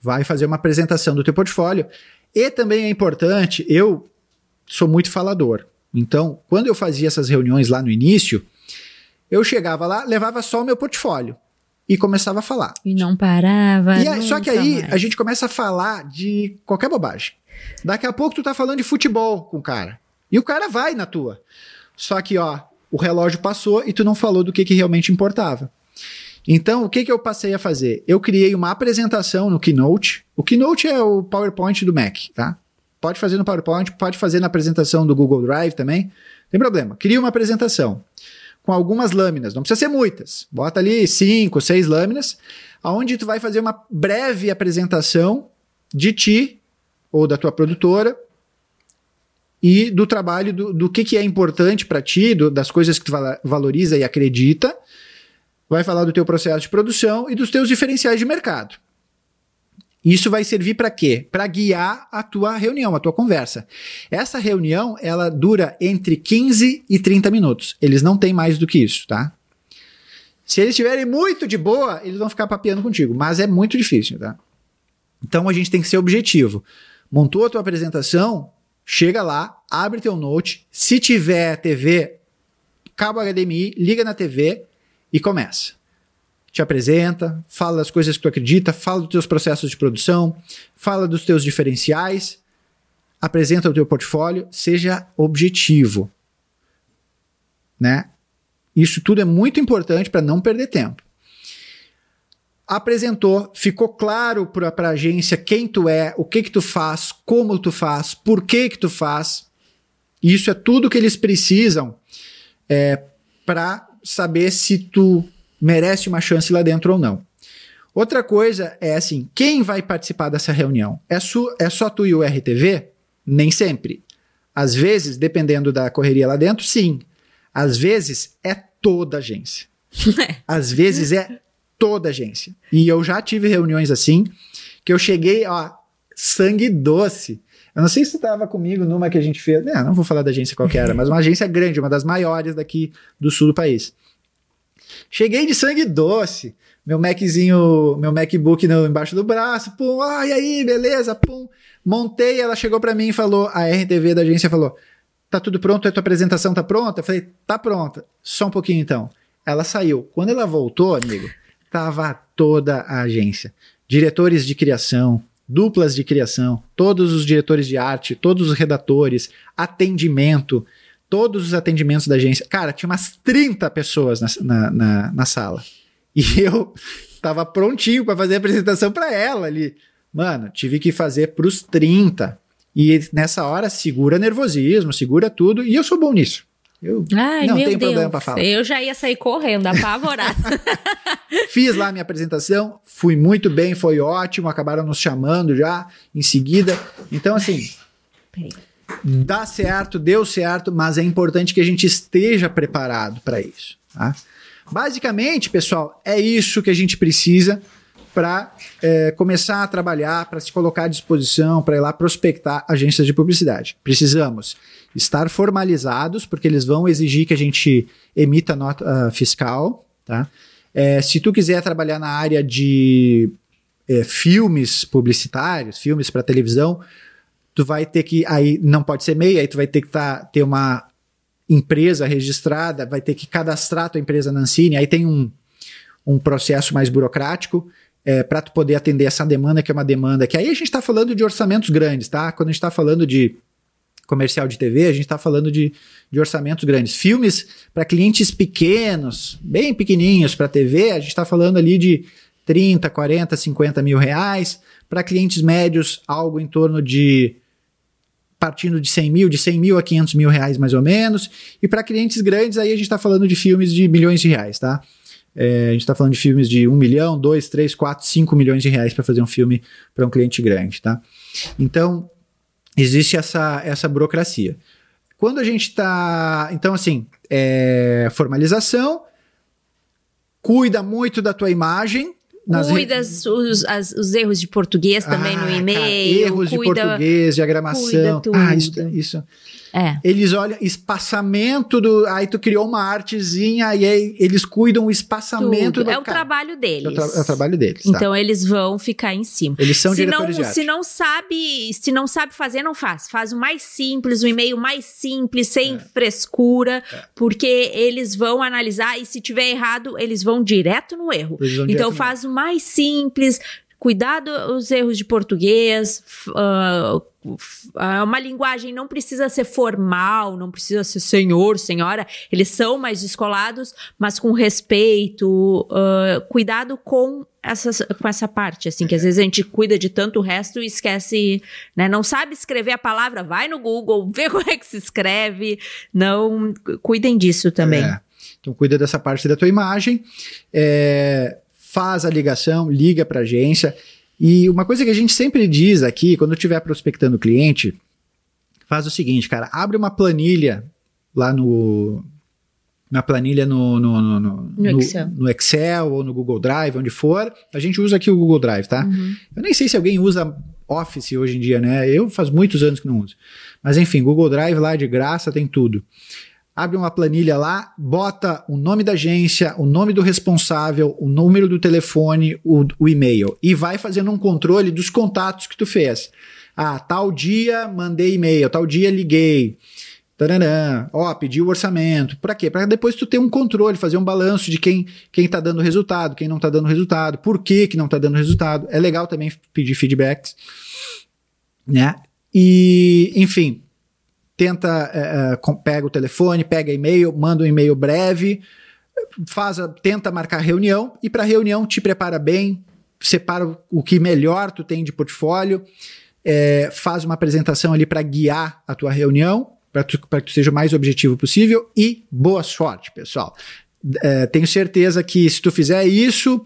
vai fazer uma apresentação do teu portfólio. E também é importante, eu sou muito falador. Então, quando eu fazia essas reuniões lá no início, eu chegava lá, levava só o meu portfólio e começava a falar. E não parava. E aí, só que aí mais. a gente começa a falar de qualquer bobagem. Daqui a pouco tu tá falando de futebol com o cara. E o cara vai na tua. Só que, ó, o relógio passou e tu não falou do que, que realmente importava. Então, o que, que eu passei a fazer? Eu criei uma apresentação no Keynote. O Keynote é o PowerPoint do Mac, tá? Pode fazer no PowerPoint, pode fazer na apresentação do Google Drive também. Não tem problema. Cria uma apresentação com algumas lâminas, não precisa ser muitas. Bota ali cinco, seis lâminas, aonde tu vai fazer uma breve apresentação de ti ou da tua produtora e do trabalho do, do que, que é importante para ti, do, das coisas que tu valoriza e acredita. Vai falar do teu processo de produção e dos teus diferenciais de mercado. Isso vai servir para quê? Para guiar a tua reunião, a tua conversa. Essa reunião, ela dura entre 15 e 30 minutos. Eles não têm mais do que isso, tá? Se eles estiverem muito de boa, eles vão ficar papeando contigo, mas é muito difícil, tá? Então a gente tem que ser objetivo. Montou a tua apresentação, chega lá, abre teu note, se tiver TV, cabo HDMI, liga na TV e começa te apresenta, fala das coisas que tu acredita, fala dos teus processos de produção, fala dos teus diferenciais, apresenta o teu portfólio, seja objetivo, né? Isso tudo é muito importante para não perder tempo. Apresentou, ficou claro para a agência quem tu é, o que que tu faz, como tu faz, por que que tu faz. Isso é tudo que eles precisam é, para saber se tu merece uma chance lá dentro ou não. Outra coisa é assim, quem vai participar dessa reunião? É, su, é só tu e o RTV? Nem sempre. Às vezes, dependendo da correria lá dentro, sim. Às vezes, é toda a agência. *laughs* Às vezes, é toda a agência. E eu já tive reuniões assim, que eu cheguei, ó, sangue doce. Eu não sei se estava comigo numa que a gente fez. Não, não vou falar da agência qualquer, *laughs* mas uma agência grande, uma das maiores daqui do sul do país. Cheguei de sangue doce, meu Maczinho, meu MacBook no, embaixo do braço, pum, ah, e aí, beleza, pum. Montei, ela chegou para mim e falou, a RTV da agência falou, tá tudo pronto, a tua apresentação tá pronta? Eu falei, tá pronta. Só um pouquinho então. Ela saiu. Quando ela voltou, amigo, tava toda a agência. Diretores de criação, duplas de criação, todos os diretores de arte, todos os redatores, atendimento, todos os atendimentos da agência. Cara, tinha umas 30 pessoas na, na, na, na sala. E *laughs* eu tava prontinho para fazer a apresentação para ela ali. Mano, tive que fazer pros 30. E nessa hora segura nervosismo, segura tudo, e eu sou bom nisso. Eu Ai, não meu tenho Deus. problema para falar. Eu já ia sair correndo, apavorada. *laughs* Fiz lá minha apresentação, fui muito bem, foi ótimo, acabaram nos chamando já em seguida. Então, assim, Peraí. Dá certo, deu certo, mas é importante que a gente esteja preparado para isso. Tá? Basicamente, pessoal, é isso que a gente precisa para começar a trabalhar, para se colocar à disposição, para ir lá prospectar agências de publicidade. Precisamos estar formalizados, porque eles vão exigir que a gente emita nota uh, fiscal. Tá? É, se tu quiser trabalhar na área de é, filmes publicitários, filmes para televisão, tu vai ter que aí não pode ser MEI, aí tu vai ter que tá, ter uma empresa registrada, vai ter que cadastrar tua empresa na Ancine, aí tem um, um processo mais burocrático é, para tu poder atender essa demanda, que é uma demanda que aí a gente está falando de orçamentos grandes, tá? Quando a gente está falando de comercial de TV, a gente está falando de, de orçamentos grandes. Filmes para clientes pequenos, bem pequenininhos para TV, a gente está falando ali de 30, 40, 50 mil reais. Para clientes médios, algo em torno de partindo de 100 mil, de 100 mil a 500 mil reais mais ou menos. E para clientes grandes, aí a gente está falando de filmes de milhões de reais, tá? É, a gente está falando de filmes de 1 milhão, 2, 3, 4, 5 milhões de reais para fazer um filme para um cliente grande, tá? Então, existe essa, essa burocracia. Quando a gente está. Então, assim, é, formalização, cuida muito da tua imagem, cuida redes- os, as- os erros de português também Ah, no cara, e-mail. erros de cuida, português, diagramação. cuida Ah, isso, isso. É. Eles olham espaçamento do. Aí tu criou uma artezinha e aí eles cuidam o espaçamento Tudo. do É o cara, trabalho é o, deles. tra- é o trabalho deles. tá? Então eles vão ficar em cima. Eles são se diretores não, de arte. se não sabe, se não sabe fazer, não faz. Faz o mais simples, o e-mail mais simples, sem É. frescura, porque eles vão analisar e se tiver errado, eles vão direto no erro. Então faz o mais simples, cuidado os erros de português, ah, uma linguagem não precisa ser formal, não precisa ser senhor, senhora, eles são mais descolados, mas com respeito, ah, cuidado com essas, com essa parte, assim, que às vezes a gente cuida de tanto o resto e esquece, né, não sabe escrever a palavra, vai no Google, vê *laughs* como é que se escreve, não, cu- cuidem disso também. É. Então cuida dessa parte da tua imagem, é, faz a ligação, liga para a agência. E uma coisa que a gente sempre diz aqui, quando estiver prospectando o cliente, faz o seguinte, cara, abre uma planilha lá no na planilha no, no, no, no- No Excel. no Excel ou no Google Drive, onde for. A gente usa aqui o Google Drive, tá? Uhum. Eu nem sei se alguém usa Office hoje em dia, né? Eu faz muitos anos que não uso. Mas enfim, Google Drive lá de graça tem tudo. Abre uma planilha lá, bota o nome da agência, o nome do responsável, o número do telefone, o, o e-mail. E vai fazendo um controle dos contatos que tu fez. Ah, tal dia mandei e-mail, tal dia liguei. Tararã, ó, pedi o orçamento. Pra quê? Pra depois tu ter um controle, fazer um balanço de quem, quem tá dando resultado, quem não tá dando resultado, por que que não tá dando resultado. É legal também pedir feedbacks, né? E, enfim, tenta, é, é, pega o telefone, pega e-mail, manda um e-mail breve, faz tenta marcar reunião e para reunião te prepara bem, separa o- o que melhor tu tem de portfólio, é, faz uma apresentação ali para guiar a tua reunião, para que tu seja o mais objetivo possível e boa sorte, pessoal. É, tenho certeza que se tu fizer isso,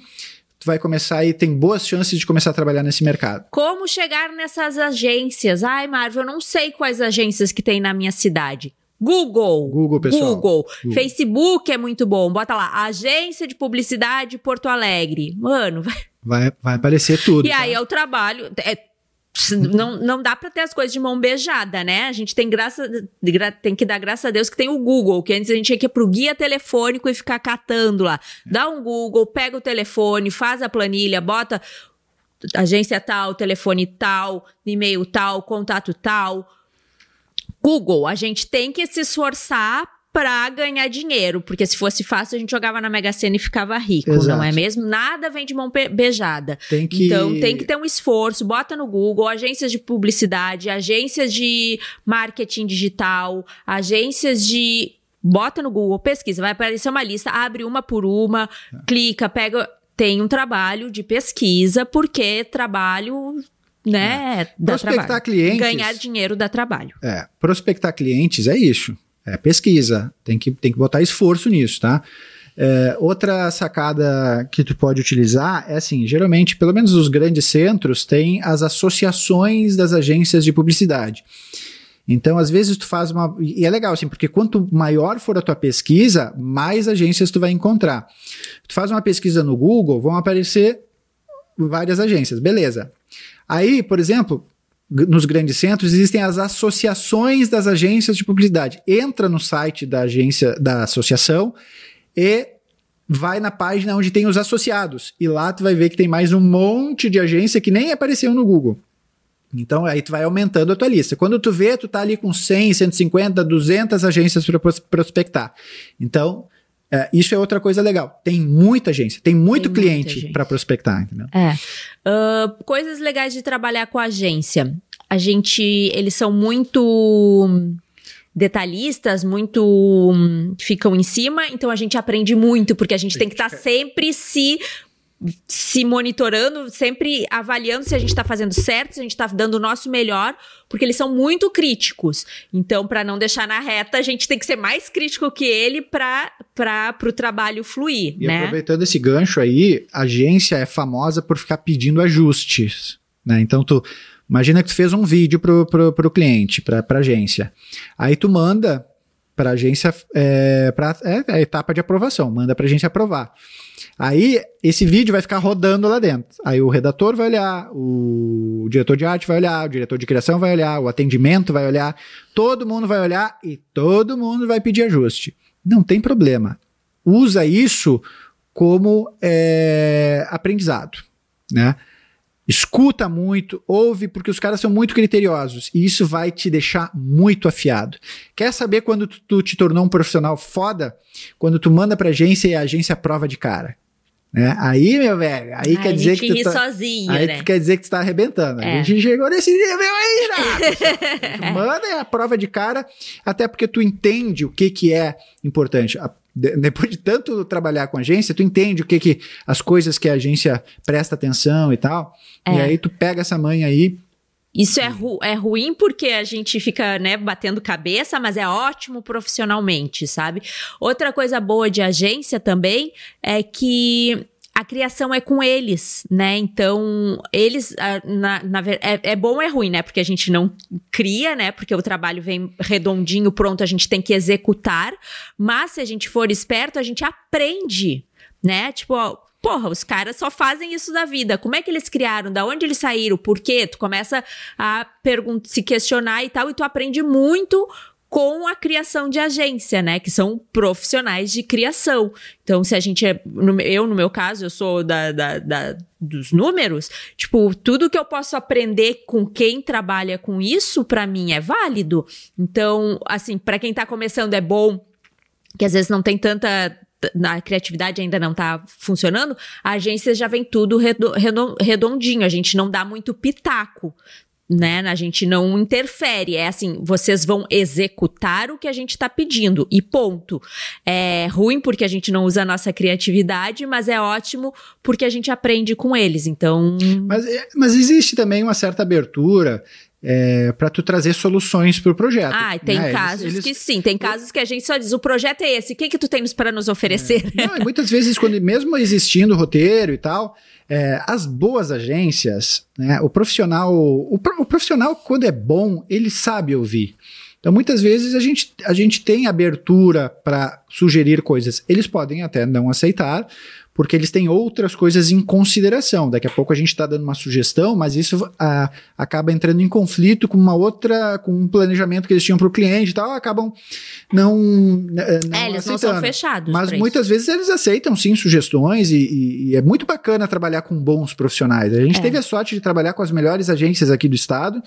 tu vai começar e tem boas chances de começar a trabalhar nesse mercado. Como chegar nessas agências? Ai, Marvel, eu não sei quais agências que tem na minha cidade. Google. Google, pessoal. Google. Google. Facebook é muito bom. Bota lá, Agência de Publicidade Porto Alegre. Mano, *laughs* vai- Vai, vai aparecer tudo. e aí é o trabalho. é- não, não dá pra ter as coisas de mão beijada, né? A gente tem graça, tem que dar graças a Deus que tem o Google, que antes a gente tinha que ir pro guia telefônico e ficar catando lá. Dá um Google, pega o telefone, faz a planilha, bota agência tal, telefone tal, e-mail tal, contato tal. Google, a gente tem que se esforçar pra ganhar dinheiro, porque se fosse fácil a gente jogava na Mega Sena e ficava rico, Exato. não é mesmo? Nada vem de mão beijada. Tem que... Então tem que ter um esforço, bota no Google, agências de publicidade, agências de marketing digital, agências de bota no Google, pesquisa, vai aparecer uma lista, abre uma por uma, clica, pega, tem um trabalho de pesquisa, porque trabalho, né, dá Prospectar trabalho. clientes. Ganhar dinheiro dá trabalho. É, prospectar clientes é isso. É pesquisa. Tem que, tem que botar esforço nisso, tá? É, outra sacada que tu pode utilizar é assim, geralmente, pelo menos os grandes centros têm as associações das agências de publicidade. Então, às vezes tu faz uma e é legal assim, porque quanto maior for a tua pesquisa, mais agências tu vai encontrar. Tu faz uma pesquisa no Google, vão aparecer várias agências, beleza? Aí, por exemplo, nos grandes centros existem as associações das agências de publicidade. Entra no site da agência da associação e vai na página onde tem os associados e lá tu vai ver que tem mais um monte de agência que nem apareceu no Google. Então aí tu vai aumentando a tua lista. Quando tu vê, tu tá ali com 100, 150, 200 agências para prospectar. Então, é, isso é outra coisa legal. Tem muita agência, tem muito Tem cliente para prospectar, entendeu? É. Ah, coisas legais de trabalhar com agência. A gente, eles são muito detalhistas, muito hum, ficam em cima, então a gente aprende muito, porque a gente tem que estar sempre se se monitorando, sempre avaliando se a gente está fazendo certo, se a gente está dando o nosso melhor, porque eles são muito críticos. Então, para não deixar na reta, a gente tem que ser mais crítico que ele para o trabalho fluir, E né? aproveitando esse gancho aí, a agência é famosa por ficar pedindo ajustes, né? Então tu imagina que tu fez um vídeo pro, pro, pro cliente, pra, pra agência. Aí tu manda pra agência é, pra, é a etapa de aprovação, manda pra agência aprovar. Aí esse vídeo vai ficar rodando lá dentro. Aí o redator vai olhar, o diretor de arte vai olhar, o diretor de criação vai olhar, o atendimento vai olhar, todo mundo vai olhar e todo mundo vai pedir ajuste. Não tem problema. Usa isso como é, aprendizado, né? Escuta muito, ouve, porque os caras são muito criteriosos e isso vai te deixar muito afiado. Quer saber quando tu, tu te tornou um profissional foda? Quando tu manda pra agência e a agência prova de cara. Né? Aí, meu velho, aí quer dizer que tu tá, sozinho, aí né? quer dizer que tu tá arrebentando. É. A gente chegou nesse nível aí já. *laughs* manda a prova de cara, até porque tu entende o que que é importante. A, depois de tanto trabalhar com agência, tu entende o que que as coisas que a agência presta atenção e tal. É. E aí tu pega essa mãe aí isso é, ru é ruim porque a gente fica, né, batendo cabeça, mas é ótimo profissionalmente, sabe? Outra coisa boa de agência também é que a criação é com eles, né? Então, eles, na, na, é, é bom ou é ruim, né? Porque a gente não cria, né? Porque o trabalho vem redondinho, pronto, a gente tem que executar. Mas se a gente for esperto, a gente aprende, né? Tipo, ó, porra, os caras só fazem isso da vida. Como é que eles criaram? Da onde eles saíram? Por quê? Tu começa a se questionar e tal, e tu aprende muito com a criação de agência, né? Que são profissionais de criação. Então, se a gente é. Eu, no meu caso, eu sou da, da, da, dos números, tipo, tudo que eu posso aprender com quem trabalha com isso, para mim é válido. Então, assim, para quem tá começando é bom, que às vezes não tem tanta na criatividade ainda não tá funcionando, a agência já vem tudo redondinho, a gente não dá muito pitaco. Né? A gente não interfere, é assim, vocês vão executar o que a gente está pedindo e ponto. É ruim porque a gente não usa a nossa criatividade, mas é ótimo porque a gente aprende com eles. Então, mas, é, mas existe também uma certa abertura é, para tu trazer soluções para o projeto. Ah, tem né? casos eles, eles... que sim, tem casos que a gente só diz, o projeto é esse, o que que tu tens para nos oferecer? É. Não, muitas vezes, quando mesmo existindo roteiro e tal, é, as boas agências, né, o profissional, o, o profissional quando é bom, ele sabe ouvir. Então, muitas vezes a gente, a gente tem abertura para sugerir coisas. Eles podem até não aceitar, porque eles têm outras coisas em consideração. Daqui a pouco a gente está dando uma sugestão, mas isso a, acaba entrando em conflito com uma outra, com um planejamento que eles tinham para o cliente e tal, acabam não. Eh, não é, eles aceitando. não são fechados. Mas muitas vezes eles aceitam sim sugestões e, e, e, é muito bacana trabalhar com bons profissionais. A gente é. teve a sorte de trabalhar com as melhores agências aqui do estado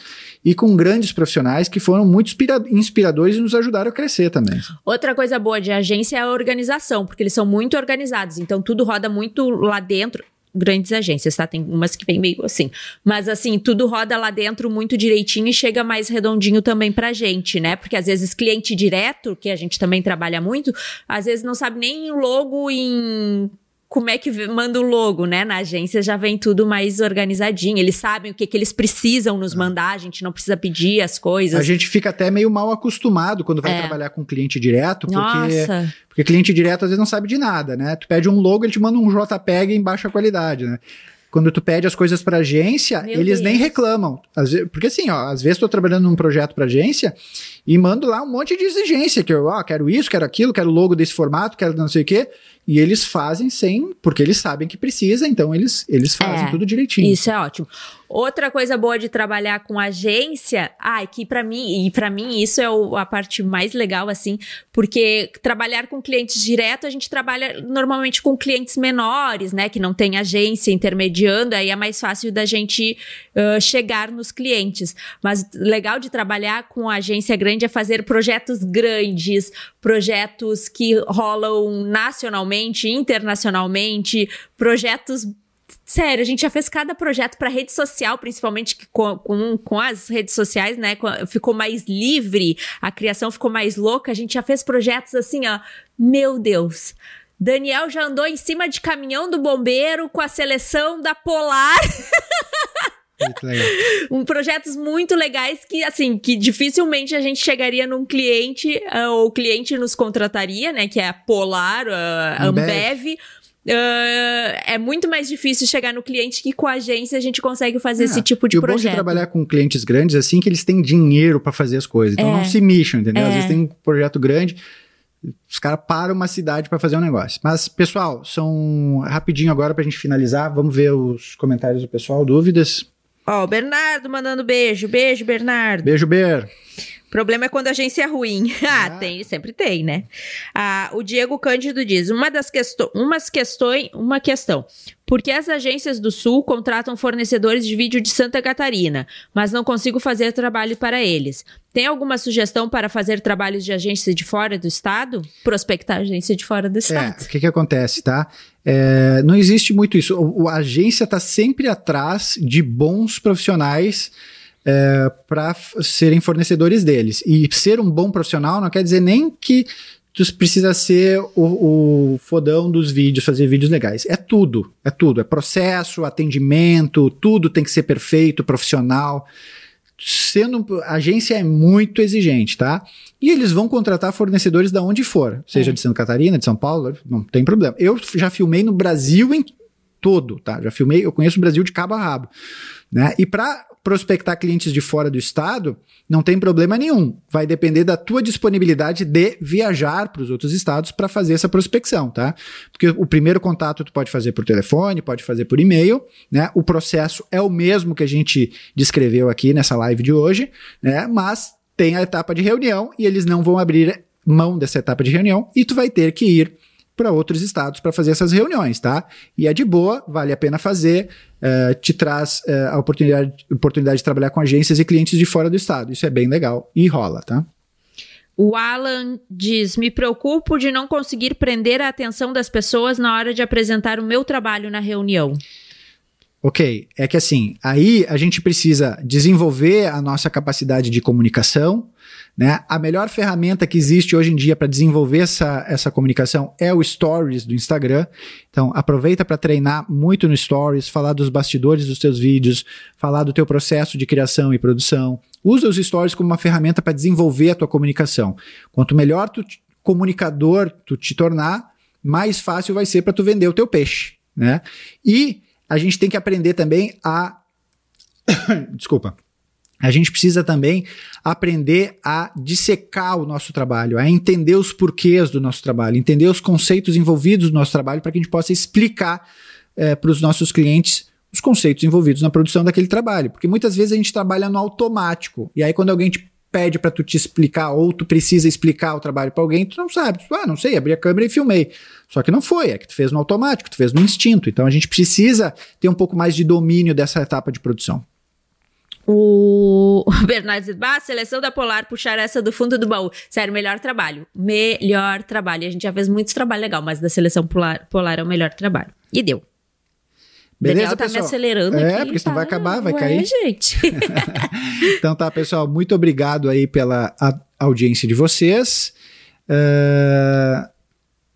e com grandes profissionais que foram muito inspiradores e nos ajudaram a crescer também. Outra coisa boa de agência é a organização, porque eles são muito organizados, então tudo roda roda muito lá dentro grandes agências, tá? Tem umas que vem meio assim. Mas assim, tudo roda lá dentro muito direitinho e chega mais redondinho também pra gente, né? Porque às vezes cliente direto, que a gente também trabalha muito, às vezes não sabe nem o logo em como é que manda o logo, né? Na agência já vem tudo mais organizadinho. Eles sabem o que, que eles precisam nos mandar, a gente não precisa pedir as coisas. A gente fica até meio mal acostumado quando vai é. trabalhar com cliente direto, porque, Nossa. porque cliente direto às vezes não sabe de nada, né? Tu pede um logo, ele te manda um JPEG em baixa qualidade, né? Quando tu pede as coisas para agência, Meu eles Deus. nem reclamam. Vezes, porque assim, ó, às vezes estou trabalhando num projeto para agência e mando lá um monte de exigência, que eu, ó, quero isso, quero aquilo, quero logo desse formato, quero não sei o quê. E eles fazem sem, porque eles sabem que precisa, então eles, eles fazem é, tudo direitinho. Isso é ótimo. Outra coisa boa de trabalhar com agência, ah, é que para mim, e para mim isso é o, a parte mais legal assim, porque trabalhar com clientes direto, a gente trabalha normalmente com clientes menores, né, que não tem agência intermediando, aí é mais fácil da gente uh, chegar nos clientes. Mas legal de trabalhar com agência grande é fazer projetos grandes, projetos que rolam nacionalmente, internacionalmente, projetos Sério, a gente já fez cada projeto para rede social, principalmente com, com, com, as redes sociais, né? Ficou mais livre, a criação ficou mais louca. A gente já fez projetos assim, ó. Meu Deus. Daniel já andou em cima de caminhão do bombeiro com a seleção da Polar. *laughs* Muito legal. *laughs* um projetos muito legais que, assim, que dificilmente a gente chegaria num cliente, uh, ou o cliente nos contrataria, né? Que é a Polar, a uh, Ambev. Ambev Uh, é muito mais difícil chegar no cliente que com a agência a gente consegue fazer é, esse tipo de e projeto. O bom de trabalhar com clientes grandes assim que eles têm dinheiro para fazer as coisas, então é, não se mexam, entendeu? É. Às vezes tem um projeto grande, Os caras param uma cidade para fazer um negócio. Mas, pessoal, são rapidinho agora pra gente finalizar. Vamos ver os comentários do pessoal, dúvidas? Ó, o Bernardo mandando beijo. Beijo, Bernardo. Beijo, Ber. O problema é quando a agência é ruim. *laughs* ah, tem, sempre tem, né? Ah, o Diego Cândido diz: uma das questões, umas questões, uma questão. Por que as agências do Sul contratam fornecedores de vídeo de Santa Catarina, mas não consigo fazer trabalho para eles? Tem alguma sugestão para fazer trabalhos de agência de fora do estado? Prospectar agência de fora do estado. É, o que, que acontece, tá? É, não existe muito isso. O, a agência está sempre atrás de bons profissionais é, para serem fornecedores deles. E ser um bom profissional não quer dizer nem que tu precisa ser o, o, fodão dos vídeos, fazer vídeos legais. É tudo, é tudo. É processo, atendimento, tudo tem que ser perfeito, profissional. Sendo a agência é muito exigente, tá? E eles vão contratar fornecedores da onde for, seja é. de Santa Catarina, de São Paulo, não tem problema. Eu já filmei no Brasil em todo, tá? Já filmei, eu conheço o Brasil de cabo a rabo, né? E para prospectar clientes de fora do estado, não tem problema nenhum. Vai depender da tua disponibilidade de viajar para os outros estados para fazer essa prospecção, tá? Porque o primeiro contato tu pode fazer por telefone, pode fazer por e-mail, né? O processo é o mesmo que a gente descreveu aqui nessa live de hoje, né? Mas tem a etapa de reunião e eles não vão abrir mão dessa etapa de reunião e tu vai ter que ir para outros estados para fazer essas reuniões, tá? E é de boa, vale a pena fazer, uh, te traz uh, a oportunidade, oportunidade de trabalhar com agências e clientes de fora do estado. Isso é bem legal e rola, tá? O Alan diz: Me preocupo de não conseguir prender a atenção das pessoas na hora de apresentar o meu trabalho na reunião. Ok, é que assim, aí a gente precisa desenvolver a nossa capacidade de comunicação, né? A melhor ferramenta que existe hoje em dia para desenvolver essa, essa comunicação é o Stories do Instagram. Então, aproveita para treinar muito no Stories, falar dos bastidores dos teus vídeos, falar do teu processo de criação e produção. Usa os Stories como uma ferramenta para desenvolver a tua comunicação. Quanto melhor tu comunicador tu te tornar, mais fácil vai ser para tu vender o teu peixe, né? E a gente tem que aprender também a *coughs* desculpa a gente precisa também aprender a dissecar o nosso trabalho, a entender os porquês do nosso trabalho, entender os conceitos envolvidos no nosso trabalho para que a gente possa explicar é, para os nossos clientes os conceitos envolvidos na produção daquele trabalho. Porque muitas vezes a gente trabalha no automático. E aí, quando alguém te pede para tu te explicar ou tu precisa explicar o trabalho para alguém, tu não sabe. Tu, ah, não sei, abri a câmera e filmei. Só que não foi, é que tu fez no automático, tu fez no instinto. Então a gente precisa ter um pouco mais de domínio dessa etapa de produção. O *laughs* Bernardo diz, bah, seleção da Polar, puxar essa do fundo do baú. Sério, melhor trabalho. Melhor trabalho. A gente já fez muitos trabalhos legal, mas da seleção Polar, Polar é o melhor trabalho. E deu. Beleza, Daniel tá pessoal? me acelerando é, aqui. porque senão tá... vai acabar, vai Ué, cair. gente. *laughs* *laughs* então tá, pessoal, muito obrigado aí pela audiência de vocês. Uh,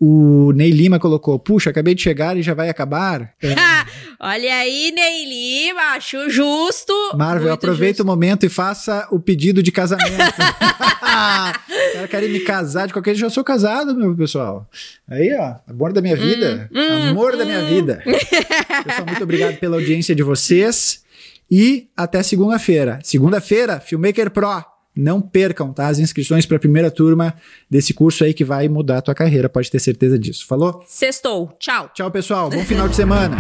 o Ney Lima colocou: Puxa, acabei de chegar e já vai acabar. É. *laughs* Olha aí, Ney Lima, acho justo. Marvel, aproveita justo. o momento e faça o pedido de casamento. *laughs* Cara, querem me casar de qualquer jeito. Eu sou casado, meu pessoal. Aí, ó, amor da minha vida. Hum, hum, amor hum. da minha hum. vida. *laughs* pessoal, muito obrigado pela audiência de vocês. E até segunda-feira. Segunda-feira, Filmmaker Pro. Não percam, tá? As inscrições para a primeira turma desse curso aí que vai mudar a tua carreira, pode ter certeza disso. Falou? Sextou. Tchau. Tchau, pessoal. Bom final de semana.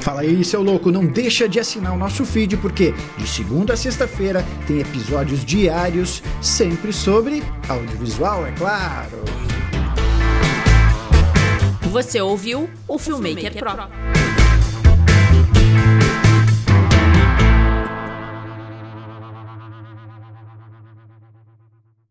Fala aí, seu louco, não deixa de assinar o nosso feed porque de segunda a sexta-feira tem episódios diários sempre sobre audiovisual, é claro. Você ouviu o Filmmaker, o Filmmaker Pro. Pro.